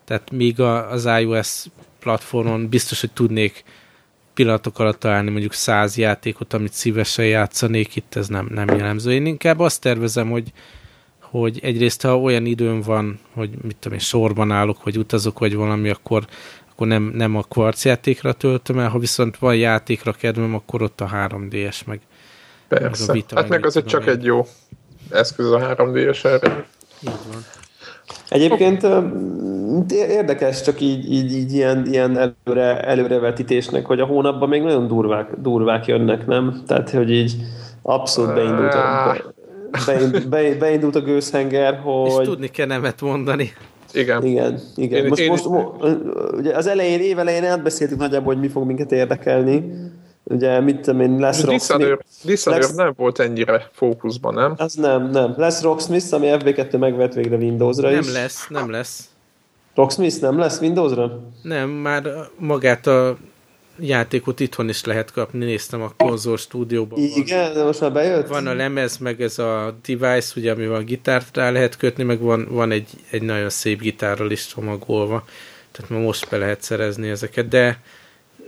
Tehát még a, az iOS platformon biztos, hogy tudnék pillanatok alatt találni mondjuk száz játékot, amit szívesen játszanék, itt ez nem, nem jellemző. Én inkább azt tervezem, hogy hogy egyrészt, ha olyan időm van, hogy mit tudom én, sorban állok, vagy utazok, vagy valami, akkor, akkor nem, nem a kvarc játékra töltöm el, ha viszont van játékra kedvem, akkor ott a 3DS meg. Persze. Meg a Vita, hát meg azért csak egy jó eszköz a 3DS erre. Így van. Egyébként érdekes csak így, így, így ilyen, ilyen előre, előrevetítésnek, hogy a hónapban még nagyon durvák, durvák jönnek, nem? Tehát, hogy így abszolút beindult a, beindult, beindult a gőzhenger, hogy... És tudni kell nemet mondani. Igen. Igen, igen. Én, most, én, most, ugye az elején, évelején átbeszéltük nagyjából, hogy mi fog minket érdekelni. Ugye, mit tudom én, lesz Rocksmith. Dishonored nem volt ennyire fókuszban, nem? Az nem, nem. Lesz Rocksmith, ami FB2 megvett végre Windowsra nem is. Nem lesz, nem lesz. Rocksmith nem lesz Windowsra? Nem, már magát a játékot itthon is lehet kapni, néztem a konzol stúdióban. Igen, de most már bejött? Van a lemez, meg ez a device, ugye, amivel a gitárt rá lehet kötni, meg van, van egy, egy nagyon szép gitárral is csomagolva. Tehát ma most be lehet szerezni ezeket, de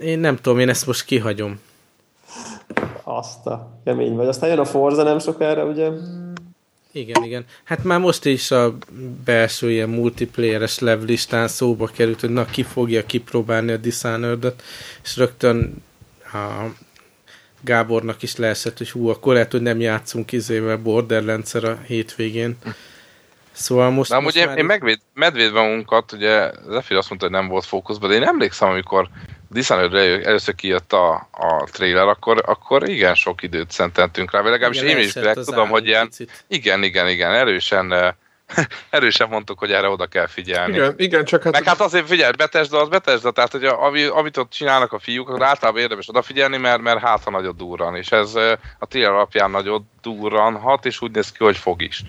én nem tudom, én ezt most kihagyom. Azt a kemény vagy. Aztán jön a Forza nem sokára, ugye? Igen, igen. Hát már most is a belső ilyen multiplayeres levlistán szóba került, hogy na ki fogja kipróbálni a dishonored és rögtön a Gábornak is leesett, hogy hú, akkor lehet, hogy nem játszunk izével borderlands a hétvégén. Szóval most... Na, most én, én megvéd, medvédve munkat, ugye Zephyr azt mondta, hogy nem volt fókuszban, de én emlékszem, amikor Dishonored először kijött a, a trailer, akkor, akkor igen sok időt szenteltünk rá, vagy legalábbis igen, én is tudom, hogy ilyen, igen, igen, igen, erősen erősen mondtuk, hogy erre oda kell figyelni. Igen, igen csak hát... Meg hát azért figyelj, Betesda az Betesda, tehát hogy a, ami, amit ott csinálnak a fiúk, akkor általában érdemes odafigyelni, mert, mert hát ha nagyot durran, és ez a trailer alapján nagyot durranhat, és úgy néz ki, hogy fog is.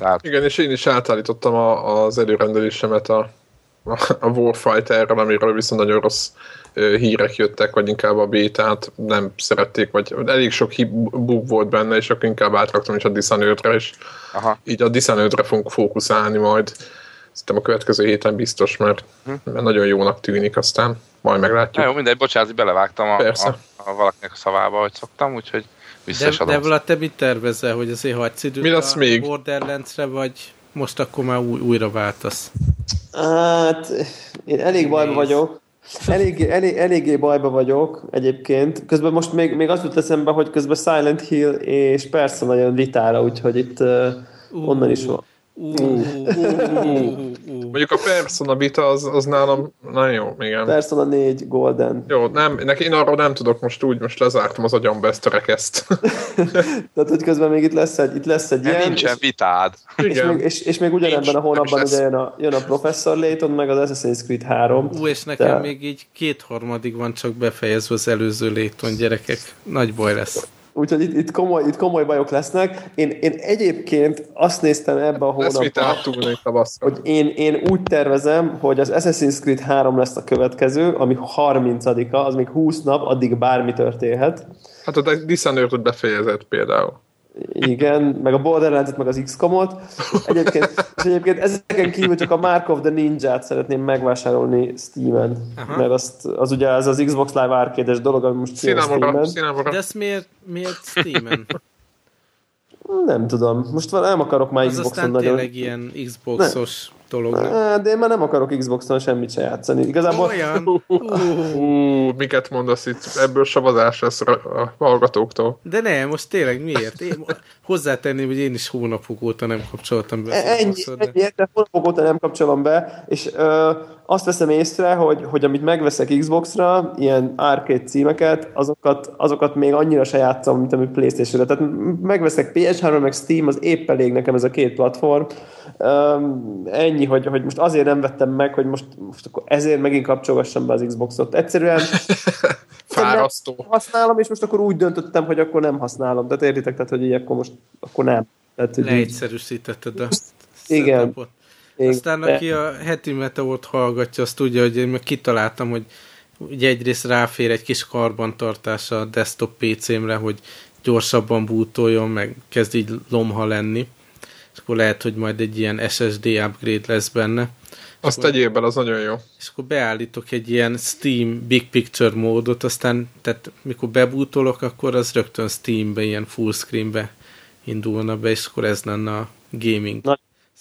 Tehát... Igen, és én is átállítottam a, az előrendelésemet a, a Warfighter-rel, amiről viszont nagyon rossz hírek jöttek, vagy inkább a bétát nem szerették, vagy elég sok bug volt benne, és akkor inkább átraktam is a Dishonored-re, és Aha. így a Dishonored-re fogunk fókuszálni majd. Szerintem a következő héten biztos, mert, hm. mert nagyon jónak tűnik, aztán majd meglátjuk. Na jó, mindegy, bocsánat, belevágtam a, a, a valakinek a szavába, hogy szoktam, úgyhogy de, de Vlad, te mit tervezel, hogy azért hagysz időt Mi lesz a még? Borderlands-re, vagy most akkor már új, újra váltasz? Hát, én elég bajban vagyok. Elég, elég, eléggé bajba vagyok egyébként. Közben most még, még azt jut eszembe, hogy közben Silent Hill és persze nagyon vitára, úgyhogy itt uh, onnan is van. Mondjuk a Persona Vita az, az nálam nagyon jó, igen. Persona 4 Golden. Jó, nem, neki én arról nem tudok most úgy, most lezártam az agyamba ezt a rekeszt. Tehát, hogy közben még itt lesz egy, itt lesz egy ilyen. Nincsen vitád. És, még, és, és még ugyanebben a hónapban ugye jön a, jön a Professor Layton, meg az Assassin's Creed 3. Ú, és nekem de... még így kétharmadig van csak befejezve az előző Layton gyerekek. Nagy baj lesz. Úgyhogy itt, itt, komoly, itt komoly bajok lesznek. Én, én egyébként azt néztem ebbe a hónapban, hogy én, én úgy tervezem, hogy az Assassin's Creed 3 lesz a következő, ami 30-a, az még 20 nap, addig bármi történhet. Hát a Dishonored befejezett például. Igen, meg a Borderlands-et, meg az XCOM-ot. Egyébként, és egyébként ezeken kívül csak a Mark of the Ninja-t szeretném megvásárolni Steam-en. Aha. Mert azt, az ugye az az Xbox Live Arcade-es dolog, ami most Steam-en. De ezt miért, miért Steam-en? Nem tudom. Most nem akarok már Xbox-on nagyon... Az aztán tényleg ilyen Xbox-os nem dolog. De én már nem akarok Xbox-on semmit se játszani. Igazából... Olyan? Uh, miket mondasz itt? Ebből savazás lesz a hallgatóktól. De nem, most tényleg miért? Én hozzátenném, hogy én is hónapok óta nem kapcsoltam be. Ennyi, ennyi de hónapok óta nem kapcsolom be, és ö, azt veszem észre, hogy, hogy amit megveszek Xbox-ra, ilyen arcade címeket, azokat, azokat még annyira se játszom, mint ami Playstation-re. Tehát megveszek PS3, meg Steam, az épp elég nekem ez a két platform. Um, ennyi, hogy, hogy most azért nem vettem meg, hogy most, most akkor ezért megint kapcsolgassam be az Xboxot. Egyszerűen Fárasztó. Használom, és most akkor úgy döntöttem, hogy akkor nem használom. Tehát értitek, tehát, hogy így akkor most akkor nem. Tehát, hogy Leegyszerűsítetted a Igen. Aztán aki a heti meteort hallgatja, azt tudja, hogy én meg kitaláltam, hogy ugye egyrészt ráfér egy kis karbantartás a desktop PC-mre, hogy gyorsabban bútoljon, meg kezd így lomha lenni. És akkor lehet, hogy majd egy ilyen SSD upgrade lesz benne. Azt tegyél bele, az nagyon jó. És akkor beállítok egy ilyen Steam Big Picture módot, aztán tehát mikor bebútolok, akkor az rögtön Steambe, ilyen full screenbe indulna be, és akkor ez lenne a gaming. Na,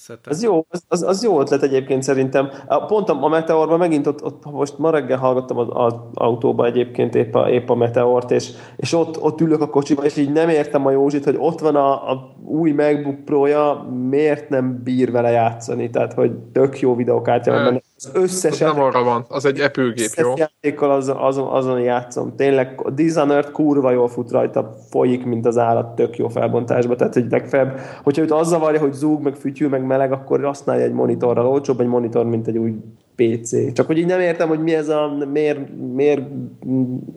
setup. Az jó, az, az, az jó ötlet egyébként szerintem. Pont a, a Meteorban megint ott, ott, most ma reggel hallgattam az, az autóba egyébként épp a, épp a Meteort, és, és ott, ott ülök a kocsiba, és így nem értem a Józsit, hogy ott van a, a új MacBook Pro-ja, miért nem bír vele játszani, tehát hogy tök jó videokártya van Ne. benne. Az összes nem arra van, az egy Apple gép, jó? játékkal azon, azon, azon játszom. Tényleg a Dishonored kurva jól fut rajta, folyik, mint az állat, tök jó felbontásba. Tehát, hogy legfeljebb, hogyha őt az zavarja, hogy zúg, meg fütyül, meg meleg, akkor használja egy monitorral. Olcsóbb egy monitor, mint egy új PC. Csak hogy így nem értem, hogy mi ez a, miért, miért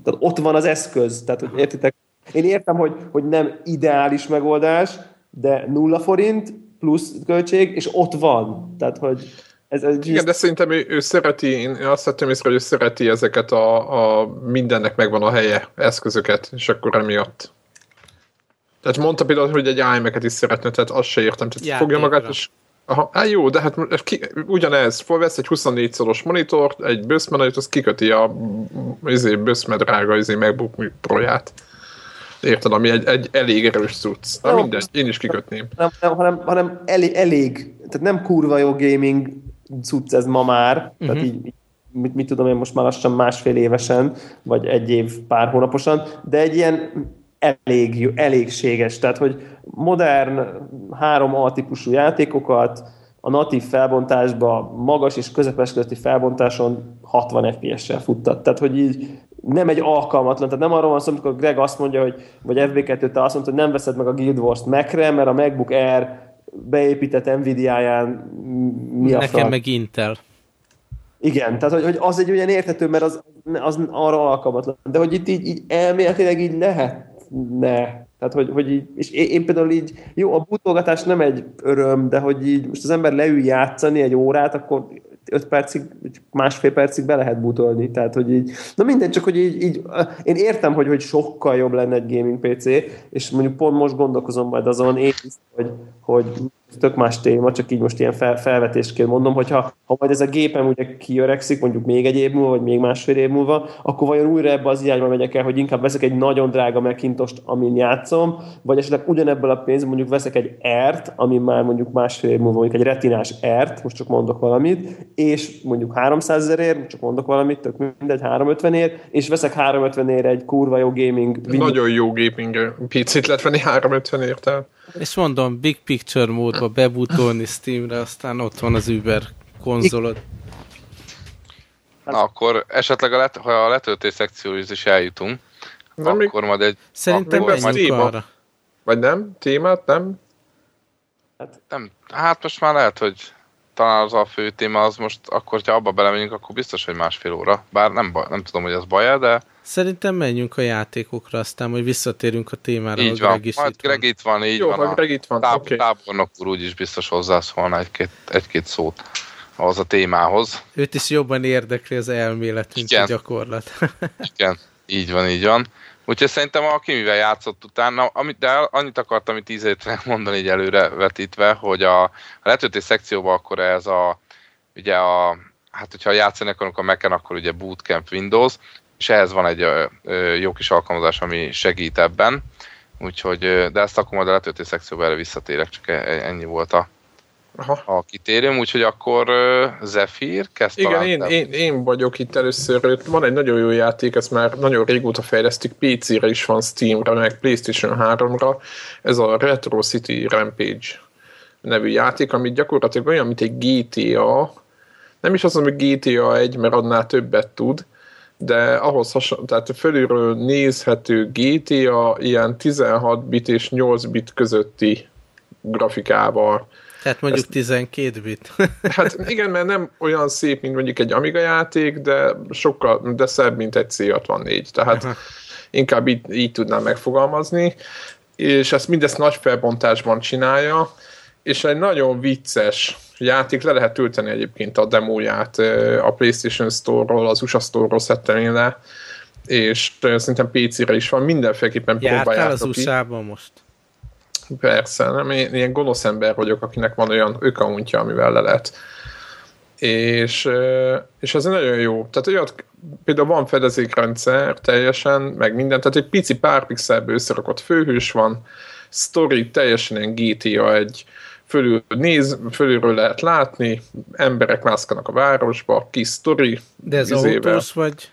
tehát ott van az eszköz. Tehát, hogy értitek? Én értem, hogy, hogy nem ideális megoldás, de nulla forint plusz költség, és ott van. Tehát, hogy ez, ez Igen, de szerintem ő, ő szereti, én azt vettem észre, hogy ő szereti ezeket a, a mindennek megvan a helye eszközöket, és akkor emiatt. Tehát mondta például, hogy egy iMac-et is szeretne, tehát azt se értem. Tehát Játékra. fogja magát, és Aha, hát jó, de hát ki, ugyanez, felvesz egy 24 szoros monitort, egy böszmenőt, az kiköti a izé, böszme drága izé MacBook Pro-ját. Érted, ami egy, egy elég erős cucc. Na mindegy, én is kikötném. hanem, hanem, hanem, hanem elég, elég, tehát nem kurva jó gaming cucc ez ma már, uh-huh. tehát így, így mit, mit tudom én most már lassan másfél évesen, vagy egy év pár hónaposan, de egy ilyen elég, elégséges, tehát hogy modern 3A típusú játékokat a natív felbontásba, magas és közepes közötti felbontáson 60 FPS-sel futtat. Tehát, hogy így nem egy alkalmatlan, tehát nem arról van szó, amikor Greg azt mondja, hogy, vagy FB2 te azt mondta, hogy nem veszed meg a Guild Wars-t Mac-re, mert a MacBook Air beépített Nvidia-ján mi a Nekem meg Intel. Igen, tehát hogy, hogy az egy olyan érthető, mert az, az arra alkalmatlan. De hogy itt így, így elméletileg így lehetne. Tehát, hogy, hogy így, és én, én például így, jó, a butolgatás nem egy öröm, de hogy így most az ember leül játszani egy órát, akkor öt percig, másfél percig be lehet butolni, tehát hogy így, na minden, csak hogy így, így én értem, hogy, hogy sokkal jobb lenne egy gaming PC, és mondjuk pont most gondolkozom majd azon én is, hogy, hogy tök más téma, csak így most ilyen fel, felvetésként mondom, hogyha ha majd ez a gépem ugye kiöregszik, mondjuk még egy év múlva, vagy még másfél év múlva, akkor vajon újra ebbe az irányba megyek el, hogy inkább veszek egy nagyon drága Macintost, amin játszom, vagy esetleg ugyanebből a pénzből mondjuk veszek egy Air-t, ami már mondjuk másfél év múlva mondjuk egy retinás Air-t, most csak mondok valamit, és mondjuk 300 ezerért, csak mondok valamit, tök mindegy, 350 ért, és veszek 350 ért egy kurva jó gaming Nagyon jó gaming PC-t lehet venni 350 értel. És mondom, Big Picture módba bebutolni Steamre, aztán ott van az Uber konzolod. Na akkor esetleg a let, ha a letöltés szekcióhoz is eljutunk, De még, akkor majd egy... Szerintem akkor még majd, arra. vagy nem? Témát, nem? nem, hát most már lehet, hogy talán az a fő téma az most, akkor ha abba belemegyünk, akkor biztos, hogy másfél óra. Bár nem, baj, nem tudom, hogy ez baj de Szerintem menjünk a játékokra, aztán majd visszatérünk a témára, így hogy van. Greg is Majd. Greg itt van, így Jó, van. A Greg itt van. táb, Oké. tábornok úr úgyis biztos hozzászólna egy-két, egy-két szót ahhoz a témához. Őt is jobban érdekli az elmélet, mint Igen. a gyakorlat. Igen, így van, így van. Úgyhogy szerintem aki mivel játszott utána, amit, de annyit akartam itt évre mondani így előre vetítve, hogy a, a letöltés szekcióban akkor ez a, ugye a, hát hogyha játszani akarunk a Mac-en, akkor ugye Bootcamp Windows, és ehhez van egy jó kis alkalmazás, ami segít ebben, úgyhogy, de ezt akkor majd a letöltés szekcióban erre visszatérek, csak e- ennyi volt a, Aha. a kitérőm, úgyhogy akkor ö, Zephyr, kezd Igen, talán én, én, én vagyok itt először. Van egy nagyon jó játék, ezt már nagyon régóta fejlesztik, PC-re is van, Steam-re, meg PlayStation 3-ra. Ez a Retro City Rampage nevű játék, ami gyakorlatilag olyan, mint egy GTA. Nem is az, hogy GTA 1, mert annál többet tud, de ahhoz hasonló, tehát fölülről nézhető GTA ilyen 16 bit és 8 bit közötti grafikával. Tehát mondjuk 12 bit. Hát igen, mert nem olyan szép, mint mondjuk egy Amiga játék, de sokkal, de szebb, mint egy C64. Tehát Aha. inkább így, így tudnám megfogalmazni. És ezt mindezt nagy felbontásban csinálja, és egy nagyon vicces játék, le lehet tölteni egyébként a demóját a PlayStation Store-ról, az USA Store-ról szedtem én le, és szerintem PC-re is van, mindenféleképpen Jártál az próbáljátok ki. USA-ban most? Persze, nem? Én ilyen gonosz ember vagyok, akinek van olyan ökauntja, amivel le lehet. És, és ez nagyon jó. Tehát olyat, például van fedezékrendszer teljesen, meg minden, tehát egy pici pár pixelből összerakott főhős van, story teljesen ilyen GTA egy fölül néz, fölülről lehet látni, emberek mászkanak a városba, kis sztori. De ez vizével. autós vagy?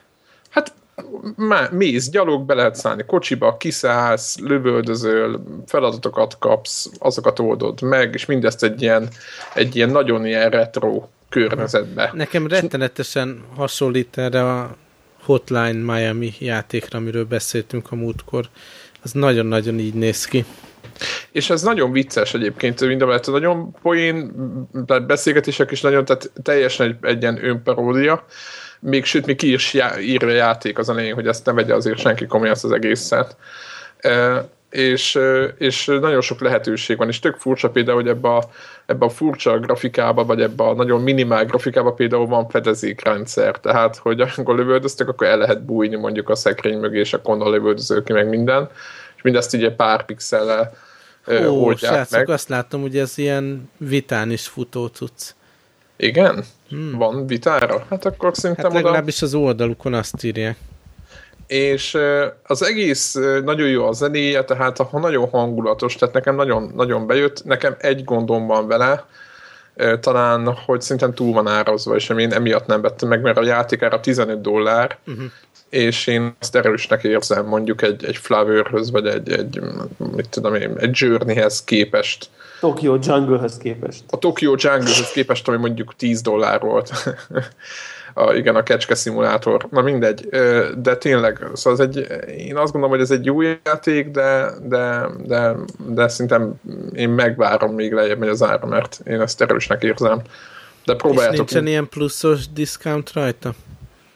Hát má- mész, gyalog, be lehet szállni kocsiba, kiszállsz, lövöldözöl, feladatokat kapsz, azokat oldod meg, és mindezt egy ilyen, egy ilyen nagyon ilyen retro környezetbe. Nekem rettenetesen hasonlít erre a Hotline Miami játékra, amiről beszéltünk a múltkor. Az nagyon-nagyon így néz ki. És ez nagyon vicces egyébként, mind a mellett nagyon poén, beszélgetések is nagyon, tehát teljesen egy, egy ilyen önparódia, még sőt, még ki is já, írja a játék az a lényeg, hogy ezt ne vegye azért senki komolyan az egészet. E, és, e, és nagyon sok lehetőség van, és tök furcsa például, hogy ebbe a, ebbe a furcsa grafikába, vagy ebbe a nagyon minimál grafikába például van fedezékrendszer, tehát, hogy amikor lövöldöztek, akkor el lehet bújni mondjuk a szekrény mögé, és akkor onnan lövöldöző ki meg minden, és mindezt így egy pár pixellel Ó, oldják srácok, meg. azt látom, hogy ez ilyen vitán is futó cucc. Igen? Hmm. Van vitára? Hát akkor szerintem Hát oda... legalábbis az oldalukon azt írják. És az egész nagyon jó a zenéje, tehát nagyon hangulatos, tehát nekem nagyon, nagyon bejött. Nekem egy gondom van vele, talán, hogy szerintem túl van árazva, és én emiatt nem vettem meg, mert a játékára 15 dollár, uh-huh. És én ezt erősnek érzem mondjuk egy, egy Flowerhöz, vagy egy, egy, mit tudom én, egy Journeyhez képest. Tokyo Jungle-höz képest. A Tokyo Jungle-höz képest, ami mondjuk 10 dollár volt. a, igen, a kecske szimulátor. Na mindegy, de tényleg, szóval ez egy, én azt gondolom, hogy ez egy jó játék, de, de, de, de szerintem én megvárom, még lejjebb megy az ára, mert én ezt erősnek érzem. De És próbáljátok. nincsen ilyen pluszos discount rajta?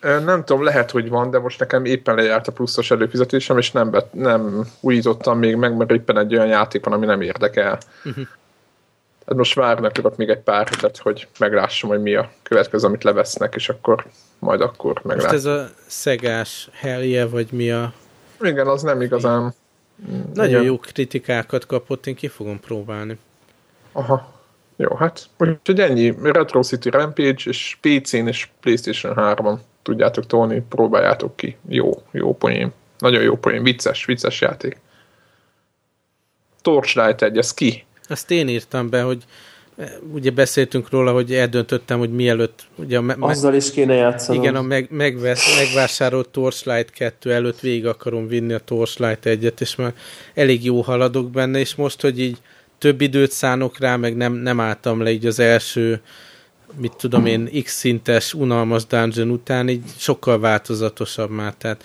Nem tudom, lehet, hogy van, de most nekem éppen lejárt a pluszos előfizetésem, és nem, bet, nem újítottam még meg, mert éppen egy olyan játék van, ami nem érdekel. Uh-huh. Hát most várnak tudok még egy pár hetet, hogy meglássam, hogy mi a következő, amit levesznek, és akkor majd akkor Most meglátom. ez a szegás helye, vagy mi a... Igen, az nem igazán. Nagyon Igen. jó kritikákat kapott, én ki fogom próbálni. Aha. Jó, hát úgyhogy ennyi. Retro City Rampage, és PC-n és PlayStation 3-on tudjátok tolni, próbáljátok ki. Jó, jó poén. Nagyon jó poén. Vicces, vicces játék. Torchlight 1, ez ki? Azt én írtam be, hogy eh, ugye beszéltünk róla, hogy eldöntöttem, hogy mielőtt ugye a me- me- Azzal is kéne játszanom. igen, a meg, megvesz, megvásárolt Torchlight 2 előtt végig akarom vinni a Torchlight 1-et, és már elég jó haladok benne, és most, hogy így több időt szánok rá, meg nem, nem álltam le így az első mit tudom én, x szintes, unalmas dungeon után így sokkal változatosabb már, tehát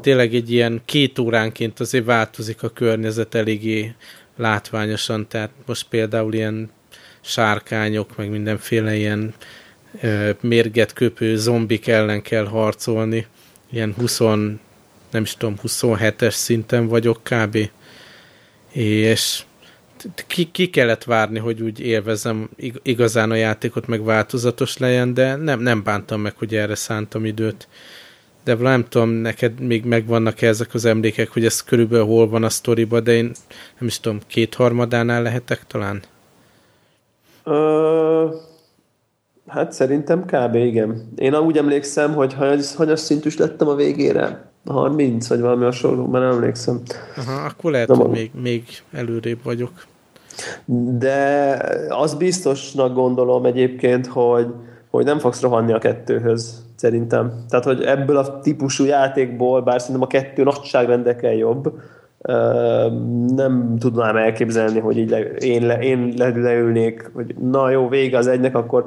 tényleg egy ilyen két óránként azért változik a környezet eléggé látványosan, tehát most például ilyen sárkányok, meg mindenféle ilyen ö, mérget köpő zombik ellen kell harcolni, ilyen 20, nem is tudom, 27-es szinten vagyok kb. És ki, ki kellett várni, hogy úgy élvezem ig- igazán a játékot, meg változatos legyen, de nem, nem bántam meg, hogy erre szántam időt. De nem tudom, neked még megvannak ezek az emlékek, hogy ez körülbelül hol van a sztoriba, de én nem is tudom, kétharmadánál lehetek talán? Hát szerintem kb. igen. Én úgy emlékszem, hogy hanyas, hanyas szintűs lettem a végére. 30, vagy valami hasonló, már nem emlékszem. Aha, akkor lehet, Nem hogy még, még előrébb vagyok. De az biztosnak gondolom egyébként, hogy, hogy nem fogsz rohanni a kettőhöz, szerintem. Tehát, hogy ebből a típusú játékból, bár szerintem a kettő nagyságrendekkel jobb, nem tudnám elképzelni, hogy így le, én, le, én le, leülnék, hogy na jó, vége az egynek, akkor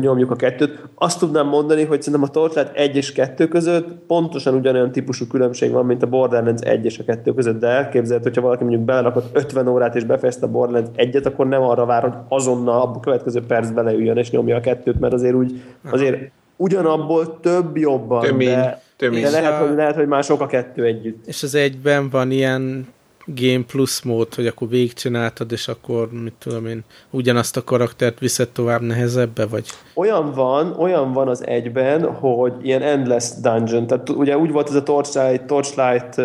nyomjuk a kettőt. Azt tudnám mondani, hogy szerintem a Torchlight 1 és 2 között pontosan ugyanolyan típusú különbség van, mint a Borderlands 1 és a 2 között, de elképzelhet, hogyha valaki mondjuk belerakott 50 órát és befejezte a Borderlands 1-et, akkor nem arra vár, hogy azonnal a következő perc beleüljön és nyomja a kettőt, mert azért úgy, azért ugyanabból több jobban, Tömény, de, tömény. de lehet, hogy, lehet, hogy már sok a kettő együtt. És az egyben van ilyen Game Plus mód, hogy akkor végigcsináltad, és akkor, mit tudom én, ugyanazt a karaktert viszed tovább nehezebbe, vagy... Olyan van, olyan van az egyben, hogy ilyen endless dungeon, tehát ugye úgy volt ez a Torchlight, Torchlight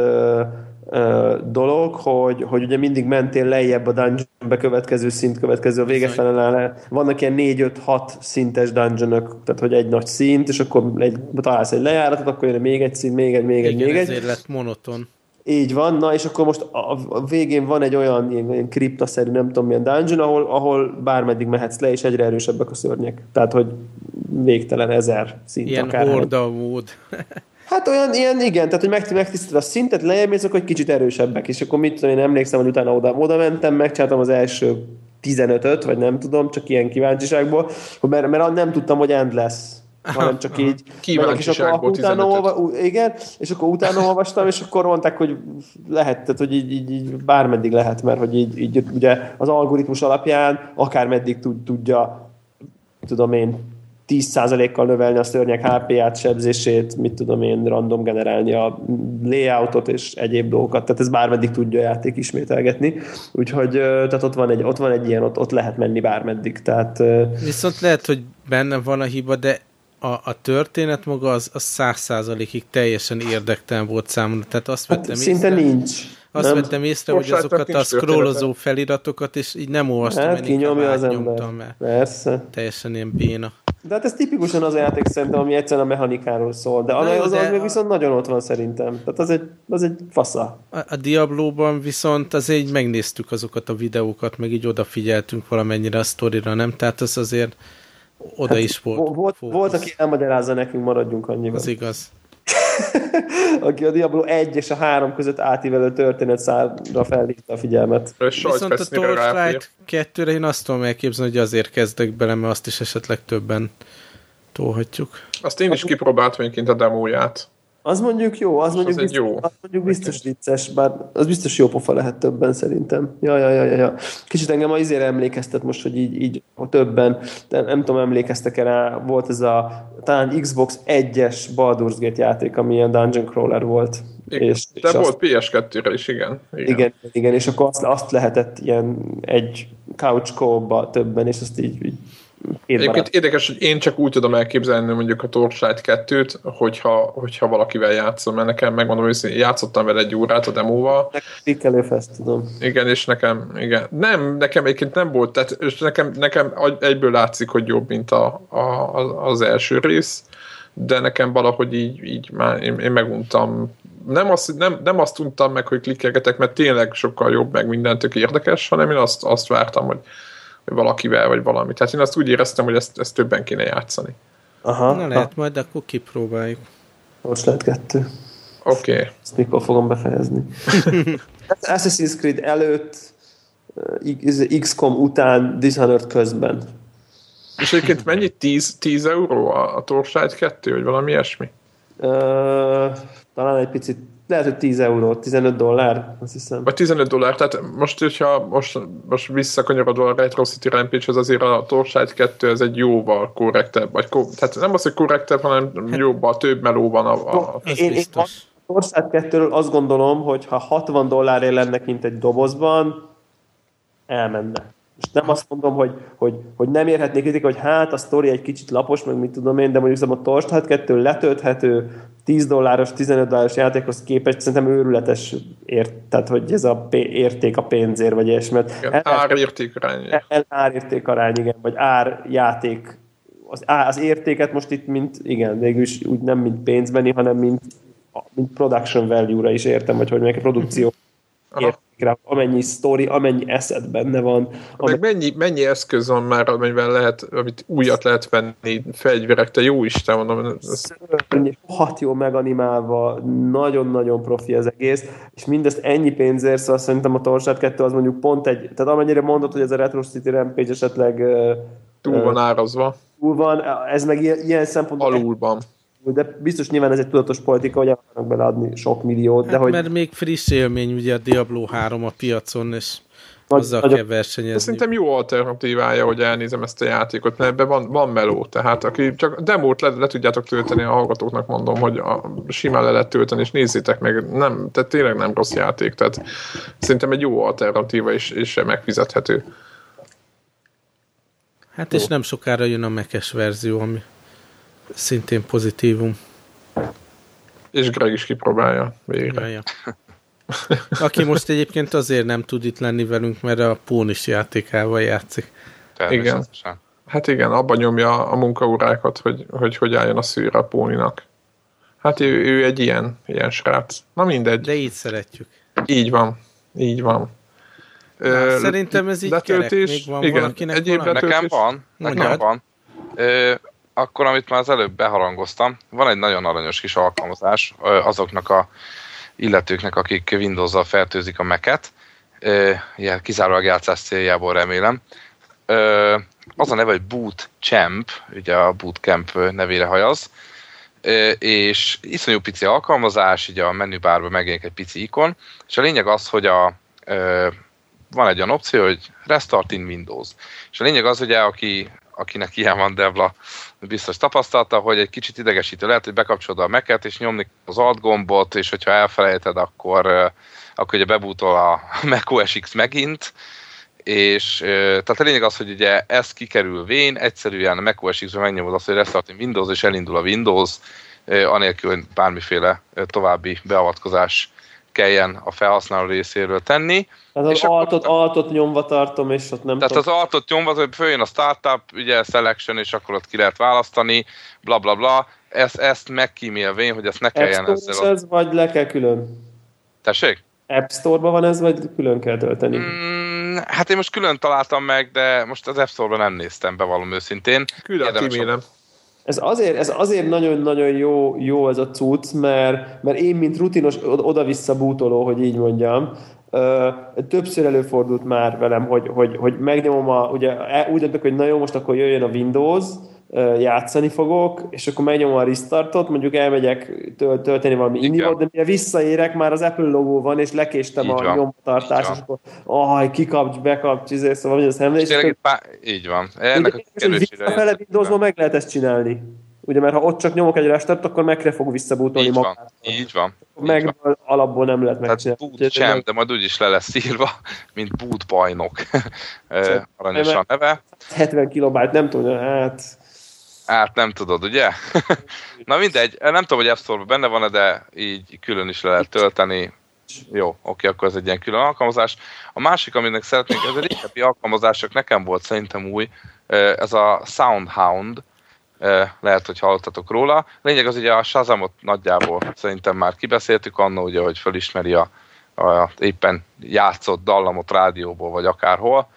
dolog, hogy, hogy ugye mindig mentél lejjebb a dungeonbe következő szint, következő a vége Bizony. felel. Vannak ilyen 4-5-6 szintes dungeonok, tehát hogy egy nagy szint, és akkor egy, találsz egy lejáratot, akkor jön még egy szint, még egy, még egy, Igen, még egy. ezért lett monoton. Így van, na és akkor most a, a végén van egy olyan ilyen, ilyen kriptaszerű, nem tudom milyen dungeon, ahol, ahol bármeddig mehetsz le, és egyre erősebbek a szörnyek. Tehát, hogy végtelen ezer szint Ilyen akár. mód. Hát olyan, ilyen, igen, tehát hogy meg, megtisztítod a szintet, lejjebb egy kicsit erősebbek, és akkor mit tudom, én emlékszem, hogy utána oda, oda mentem, megcsináltam az első 15-öt, vagy nem tudom, csak ilyen kíváncsiságból, mert, mert nem tudtam, hogy end lesz hanem csak így. Kíváncsiságból és akkor utána olva, igen, és akkor utána olvastam, és akkor mondták, hogy lehet, tehát, hogy így, így, így bármeddig lehet, mert hogy így, így ugye az algoritmus alapján akármeddig tud, tudja, tudom én, 10%-kal növelni a szörnyek HP-ját, sebzését, mit tudom én, random generálni a layoutot és egyéb dolgokat, tehát ez bármeddig tudja a játék ismételgetni, úgyhogy tehát ott van egy, ott van egy ilyen, ott, ott lehet menni bármeddig, tehát... Viszont lehet, hogy benne van a hiba, de a, a történet maga az, száz százalékig teljesen érdektelen volt számomra, tehát azt hát vettem szinte észre, nincs. Azt nem. vettem észre, Most hogy azokat a scrollozó feliratokat, és így nem olvastam, hát, én inkább az ember. mert Persze. teljesen ilyen béna. De hát ez tipikusan az a játék szerintem, ami egyszerűen a mechanikáról szól. De, Na, az, de az még viszont nagyon ott van szerintem. Tehát az egy, az egy fasza. A, a Diablo-ban viszont azért így megnéztük azokat a videókat, meg így odafigyeltünk valamennyire a sztorira, nem? Tehát az azért oda hát, is volt. Volt, volt, aki elmagyarázza nekünk, maradjunk annyiban. Az igaz. aki a Diablo 1 és a 3 között átívelő történet szára felhívta a figyelmet. Viszont a Torchlight 2-re én azt tudom elképzelni, hogy azért kezdek bele, mert azt is esetleg többen tolhatjuk. Azt én is kipróbáltam egyébként a demóját. Az mondjuk jó, az, mondjuk, az biztos, jó. az mondjuk biztos vicces, bár az biztos jó pofa lehet többen szerintem. Ja, ja, ja, ja, ja. Kicsit engem a izére emlékeztet most, hogy így, így a többen, de nem tudom, emlékeztek-e rá, volt ez a talán Xbox 1-es Baldur's Gate játék, ami ilyen Dungeon Crawler volt. Igen, és, de és volt azt, PS2-re is, igen. Igen, igen, igen és akkor azt, azt lehetett ilyen egy couch többen, és azt így, így Egyébként érdekes, hogy én csak úgy tudom elképzelni mondjuk a Torchlight 2-t, hogyha, hogyha valakivel játszom, mert nekem megmondom hogy játszottam vele egy órát a demóval. Nekem fest, tudom. Igen, és nekem, igen. Nem, nekem egyébként nem volt, tehát és nekem, nekem egyből látszik, hogy jobb, mint a, a, az első rész, de nekem valahogy így, így már én, én meguntam nem azt, nem, nem azt tudtam meg, hogy klikkelgetek, mert tényleg sokkal jobb, meg minden tök érdekes, hanem én azt, azt vártam, hogy valakivel, vagy valami. Tehát én azt úgy éreztem, hogy ezt, ezt többen kéne játszani. Aha. Na lehet, ha. majd akkor kipróbáljuk. Most lehet kettő. Oké. Okay. Ezt mikor fogom befejezni. Assassin's Creed előtt, eh, XCOM után, Dishonored közben. És egyébként mennyi? 10, 10 euró a, a Torchlight 2, vagy valami ilyesmi? Uh, talán egy picit lehet, hogy 10 euró, 15 dollár, azt hiszem. Vagy 15 dollár, tehát most, hogyha most, most visszakanyarodva a Retro City rampage az azért a Torchlight 2 ez egy jóval korrektebb, vagy ko, tehát nem az, hogy korrektebb, hanem hát- jóval több meló van a... a én, én a Torchlight 2 azt gondolom, hogy ha 60 dollárért lenne kint egy dobozban, elmenne. És nem azt mondom, hogy, hogy, hogy nem érhetnék kritika, hogy hát a sztori egy kicsit lapos, meg mit tudom én, de mondjuk a Torchlight 2 letölthető, 10 dolláros, 15 dolláros játékhoz képest szerintem őrületes ért, tehát hogy ez a érték a pénzért, vagy ilyesmi. Árérték arány. Árérték arány, igen, vagy árjáték. Az, az értéket most itt, mint, igen, végülis úgy nem mint pénzbeni, hanem mint, mint production value-ra is értem, vagy hogy meg a produkció ért, rá, amennyi sztori, amennyi eszed benne van. Meg mennyi, mennyi eszköz van már, amivel lehet, amit újat lehet venni, fegyverek, te jó Isten, mondom. Ez... hat jó meganimálva, nagyon-nagyon profi az egész, és mindezt ennyi pénzért, szóval szerintem a Torsát 2 az mondjuk pont egy, tehát amennyire mondod, hogy ez a Retro City Rampage esetleg túl van árazva. Túl van, ez meg ilyen, ilyen szempontból Alulban de biztos nyilván ez egy tudatos politika, hogy akarnak beleadni sok milliót. Hát de hogy... mert még friss élmény ugye a Diablo 3 a piacon, és hozzá nagy, kell versenyezni. Szerintem jó alternatívája, hogy elnézem ezt a játékot, mert ebben van, van meló, tehát aki csak demót le, le tudjátok tölteni, a hallgatóknak mondom, hogy a, simán le lehet tölteni, és nézzétek meg, nem, tehát tényleg nem rossz játék, tehát szerintem egy jó alternatíva, és, és megfizethető. Hát és nem sokára jön a mekes verzió, ami szintén pozitívum. És Greg is kipróbálja végre. Ja, ja. Aki most egyébként azért nem tud itt lenni velünk, mert a Pónis játékával játszik. Igen. Hát igen, abban nyomja a munkaórákat, hogy, hogy hogy álljon a szűr a Póninak. Hát ő, ő egy ilyen, ilyen srác. Na mindegy. De így szeretjük. Így van. Így van. Na, szerintem ez így letöltés, kerek. Még van igen, valakinek egyéb letöltés. Nekem van, nekem Mondjad. van. Ö, akkor, amit már az előbb beharangoztam, van egy nagyon aranyos kis alkalmazás azoknak a illetőknek, akik Windows-zal fertőzik a ilyen kizárólag játszás céljából remélem. Az a neve, hogy Boot Champ, ugye a Bootcamp nevére hajaz, és iszonyú pici alkalmazás, így a menübárban megjelenik egy pici ikon, és a lényeg az, hogy a, van egy olyan opció, hogy Restart in Windows. És a lényeg az, ugye, aki, akinek ilyen van Devla, biztos tapasztalta, hogy egy kicsit idegesítő lehet, hogy bekapcsolod a Mac-et, és nyomni az Alt gombot, és hogyha elfelejted, akkor, akkor ugye bebútol a Mac OS X megint, és tehát a lényeg az, hogy ugye ez kikerül vén, egyszerűen a Mac OS X-ben megnyomod azt, hogy Restart in Windows, és elindul a Windows, anélkül, hogy bármiféle további beavatkozás kelljen a felhasználó részéről tenni. Tehát az És akkor- altot, altot nyomva tartom, és ott nem Tehát az altot nyomva, hogy följön a startup, ugye selection, és akkor ott ki lehet választani, bla bla bla. Ezt, ezt megkímélve én, hogy ezt ne App kelljen store ezzel. Ez, vagy le kell külön? Tessék? App Store-ban van ez, vagy külön kell tölteni? Mm, hát én most külön találtam meg, de most az App Store-ban nem néztem, bevallom őszintén. Küld a Érdemes e-mailem. Ez azért, ez azért nagyon-nagyon jó, jó ez a cucc, mert, mert én, mint rutinos od- oda-vissza bútoló, hogy így mondjam, többször előfordult már velem, hogy, hogy, hogy megnyomom a, ugye e- úgy döntök, hogy na jó, most akkor jöjjön a Windows, játszani fogok, és akkor megnyomom a restartot, mondjuk elmegyek töl- tölteni valami indiót, de mire visszaérek, már az Apple logó van, és lekéstem Így a van. nyomtartást, Így és akkor aj, kikapcs, bekapcs, izé, szóval hogy az És emlékszem. tényleg pár... Így van. Ennek a Ugye, kerülésére visszafele. Windowsban meg lehet ezt csinálni. Ugye, mert ha ott csak nyomok egy restart, akkor megre fog visszabútolni Így van, magát. így van. Így Meg van. alapból nem lehet Tehát megcsinálni. boot Úgyhogy champ, meg de majd úgyis le lesz írva, mint boot bajnok. Ö, Aranyos a neve. 70 kilobájt, nem tudom, hát... Hát nem tudod, ugye? Na mindegy, nem tudom, hogy App Store-ban benne van de így külön is le lehet tölteni. Jó, oké, akkor ez egy ilyen külön alkalmazás. A másik, aminek szeretnék, ez egy régebbi alkalmazás, csak nekem volt szerintem új, ez a Soundhound, lehet, hogy hallottatok róla. Lényeg az, ugye a Shazamot nagyjából szerintem már kibeszéltük annó, ugye, hogy felismeri a, a éppen játszott dallamot rádióból, vagy akárhol.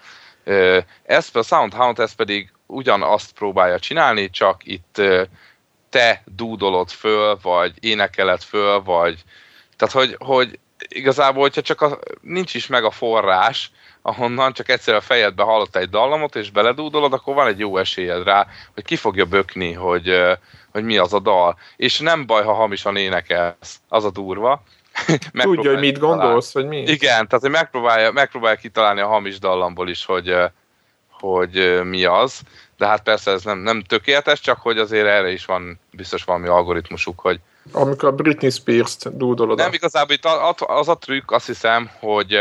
Ez a Soundhound, ez pedig ugyanazt próbálja csinálni, csak itt te dúdolod föl, vagy énekeled föl, vagy tehát, hogy, hogy igazából, hogyha csak a, nincs is meg a forrás, ahonnan csak egyszer a fejedbe hallott egy dallamot, és beledúdolod, akkor van egy jó esélyed rá, hogy ki fogja bökni, hogy, hogy mi az a dal. És nem baj, ha hamisan énekelsz, az a durva. Tudja, hogy mit gondolsz, vagy mi? Igen, tehát hogy megpróbálja, megpróbálja kitalálni a hamis dallamból is, hogy, hogy mi az. De hát persze ez nem, nem tökéletes, csak hogy azért erre is van biztos valami algoritmusuk, hogy Amikor a Britney Spears-t dúdolod. nem igazából itt az a trükk, azt hiszem, hogy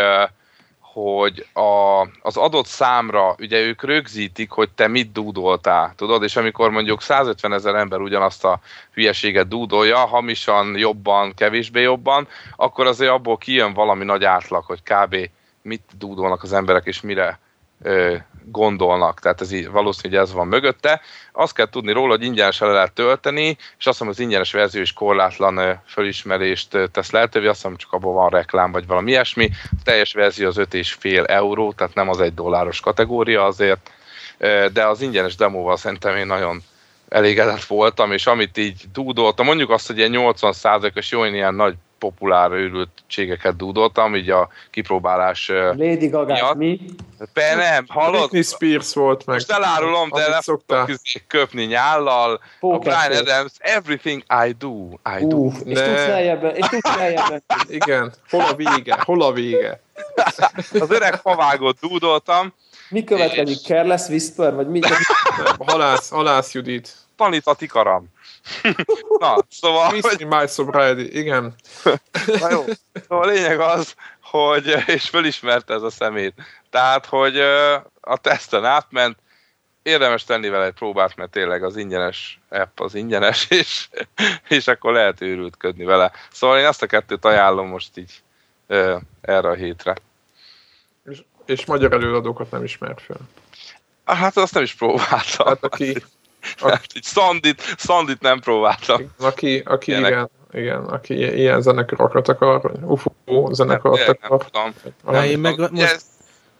hogy a, az adott számra, ugye ők rögzítik, hogy te mit dúdoltál, tudod, és amikor mondjuk 150 ezer ember ugyanazt a hülyeséget dúdolja, hamisan, jobban, kevésbé jobban, akkor azért abból kijön valami nagy átlag, hogy kb. mit dúdolnak az emberek, és mire ö, gondolnak. Tehát ez így, valószínűleg ez van mögötte. Azt kell tudni róla, hogy ingyenesen le lehet tölteni, és azt hiszem az ingyenes verzió is korlátlan fölismerést tesz lehetővé, azt hiszem csak abban van reklám, vagy valami ilyesmi. A teljes verzió az 5,5 euró, tehát nem az egy dolláros kategória azért, de az ingyenes demóval szerintem én nagyon elégedett voltam, és amit így dúdoltam, mondjuk azt, hogy ilyen 80%-os jó, ilyen nagy populár őrültségeket dúdoltam, így a kipróbálás Lady Gaga, miatt. mi? Be nem, hallod? Britney Spears volt meg. Most elárulom, de le fogok izé köpni nyállal. A Póker Brian fél. Adams, everything I do, I do. Ú, és Ne. tudsz lejjebb, és tudsz lejjebb. Igen. Hol a vége? Hol a vége? Az öreg favágot dúdoltam, Mi következik? És- Careless Whisper? Vagy mi? Halász, halász Judit. tanít a tikaram. Na, szóval, Miss hogy, My Sobriety. Igen. na jó. Szóval a lényeg az, hogy, és fölismerte ez a szemét. Tehát, hogy a teszten átment, érdemes tenni vele egy próbát, mert tényleg az ingyenes app az ingyenes, és, és akkor lehet őrültködni vele. Szóval én ezt a kettőt ajánlom most így erre a hétre. És, és magyar előadókat nem ismert fel. Hát azt nem is próbáltam. Hát aki Hát, így Sandit, Sandit nem próbáltam. Aki, aki Ilyenek. igen, igen, aki ilyen zenekarokat akar, UFO zenekart Nem, nem akar. tudom. Na, én meg most ez-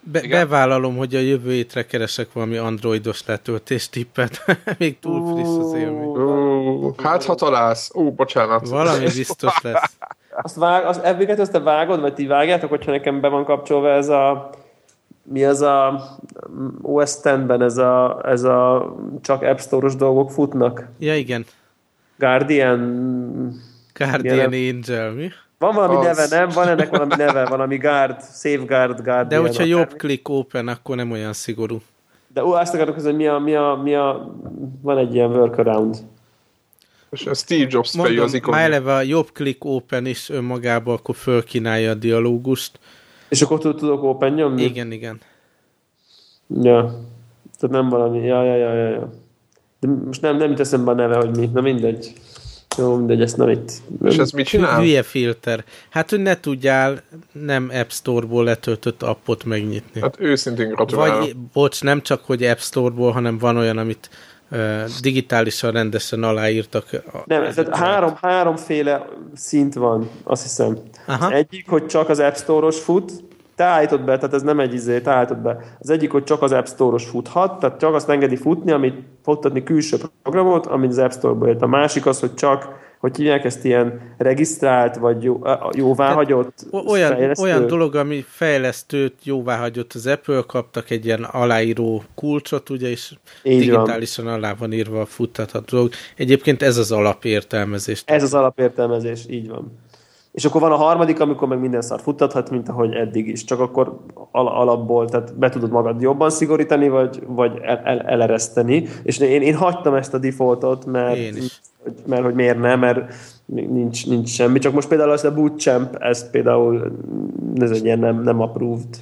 be, igen? bevállalom, hogy a jövő hétre keresek valami androidos letöltés tippet. Még túl friss az élmény. Hát ha találsz. Ú, bocsánat. Valami biztos lesz. Azt, vág, az Epic-et azt te vágod, vagy ti vágjátok, hogyha nekem be van kapcsolva ez a mi az a OS X-ben ez a, ez a csak App Store-os dolgok futnak? Ja, igen. Guardian... Guardian Angel, mi? Van valami Az. neve, nem? Van ennek valami neve, valami Guard, Safeguard Guardian. De hogyha jobb click open, akkor nem olyan szigorú. De ó, azt akarok, hogy mi a, mi a, mi a, van egy ilyen workaround. És a Steve Jobs fejű Mondom, az ikon. már eleve a jobb click open is önmagában akkor fölkínálja a dialógust. És akkor tud- tudok open nyomni? Igen, igen. Ja. Tehát nem valami, ja, ja, ja, ja, ja. De most nem, nem jut eszembe a neve, hogy mi. Na mindegy. Jó, mindegy, ezt nem itt. Nem. És ez mit csinál? Hülye filter. Hát, hogy ne tudjál nem App Store-ból letöltött appot megnyitni. Hát őszintén gratulálok. Vagy, bocs, nem csak, hogy App Store-ból, hanem van olyan, amit uh, digitálisan rendesen aláírtak. a- Nem, tehát három, háromféle szint van, azt hiszem. Aha. Az egyik, hogy csak az App Store-os fut, te állítod be, tehát ez nem egy izé, te állítod be. Az egyik, hogy csak az App Store-os futhat, tehát csak azt engedi futni, amit futtatni külső programot, amit az App Store-ból jött. A másik az, hogy csak, hogy hívják ezt ilyen regisztrált, vagy jó, jóváhagyott Olyan, fejlesztő. olyan dolog, ami fejlesztőt jóvá hagyott az Apple, kaptak egy ilyen aláíró kulcsot, ugye, és Így van. digitálisan alá van írva a futtatható dolog. Egyébként ez az alapértelmezés. Ez az alapértelmezés, így van. És akkor van a harmadik, amikor meg minden szar futtathat, mint ahogy eddig is. Csak akkor al- alapból, tehát be tudod magad jobban szigorítani, vagy, vagy el- el- elereszteni. És én, én hagytam ezt a defaultot, mert. Hogy, mert hogy miért nem, mert nincs, nincs semmi. Csak most például azt a bootcamp, ezt például ez egy ilyen nem, nem approved.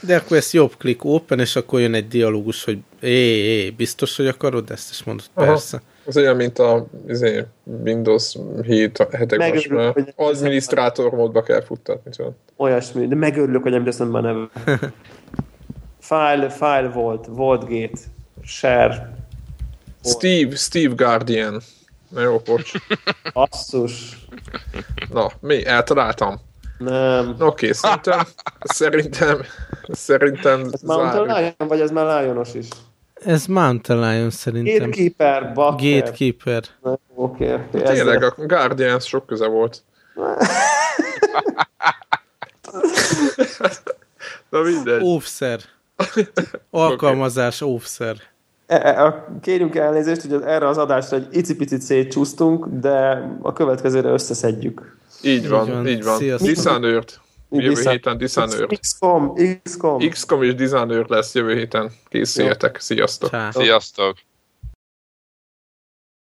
De akkor ez jobb click open, és akkor jön egy dialógus, hogy é, é, biztos, hogy akarod ezt? És mondod, Aha. persze. Ez olyan, mint a izé, Windows 7 hetek most már adminisztrátor módba kell futtatni. Tudod. Olyasmi, de megörülök, hogy nem teszem be a neve. File, file volt, volt gate, share, Steve, Steve Guardian. Na jó, bocs. asszus. Na, mi? Eltaláltam. Nem. Oké, szerintem, szerintem, szerintem Ez Mountain. Lion, vagy ez már Lionos is? Ez Mountain Lion szerintem. Gatekeeper, Bakker. Gatekeeper. Oké, oké. Tényleg, ezzel- a Guardian sok köze volt. Na mindegy. Óvszer. Alkalmazás óvszer. E- e- Kérjünk elnézést, hogy az- erre az adásra egy icipicit szétcsúsztunk, de a következőre összeszedjük. Így van, van. így van. Sziasztok. Jövő Dishonored. héten Dishonored. XCOM, XCOM. XCOM és Dishonored lesz jövő héten. Készüljetek. Sziasztok. Csá. Sziasztok!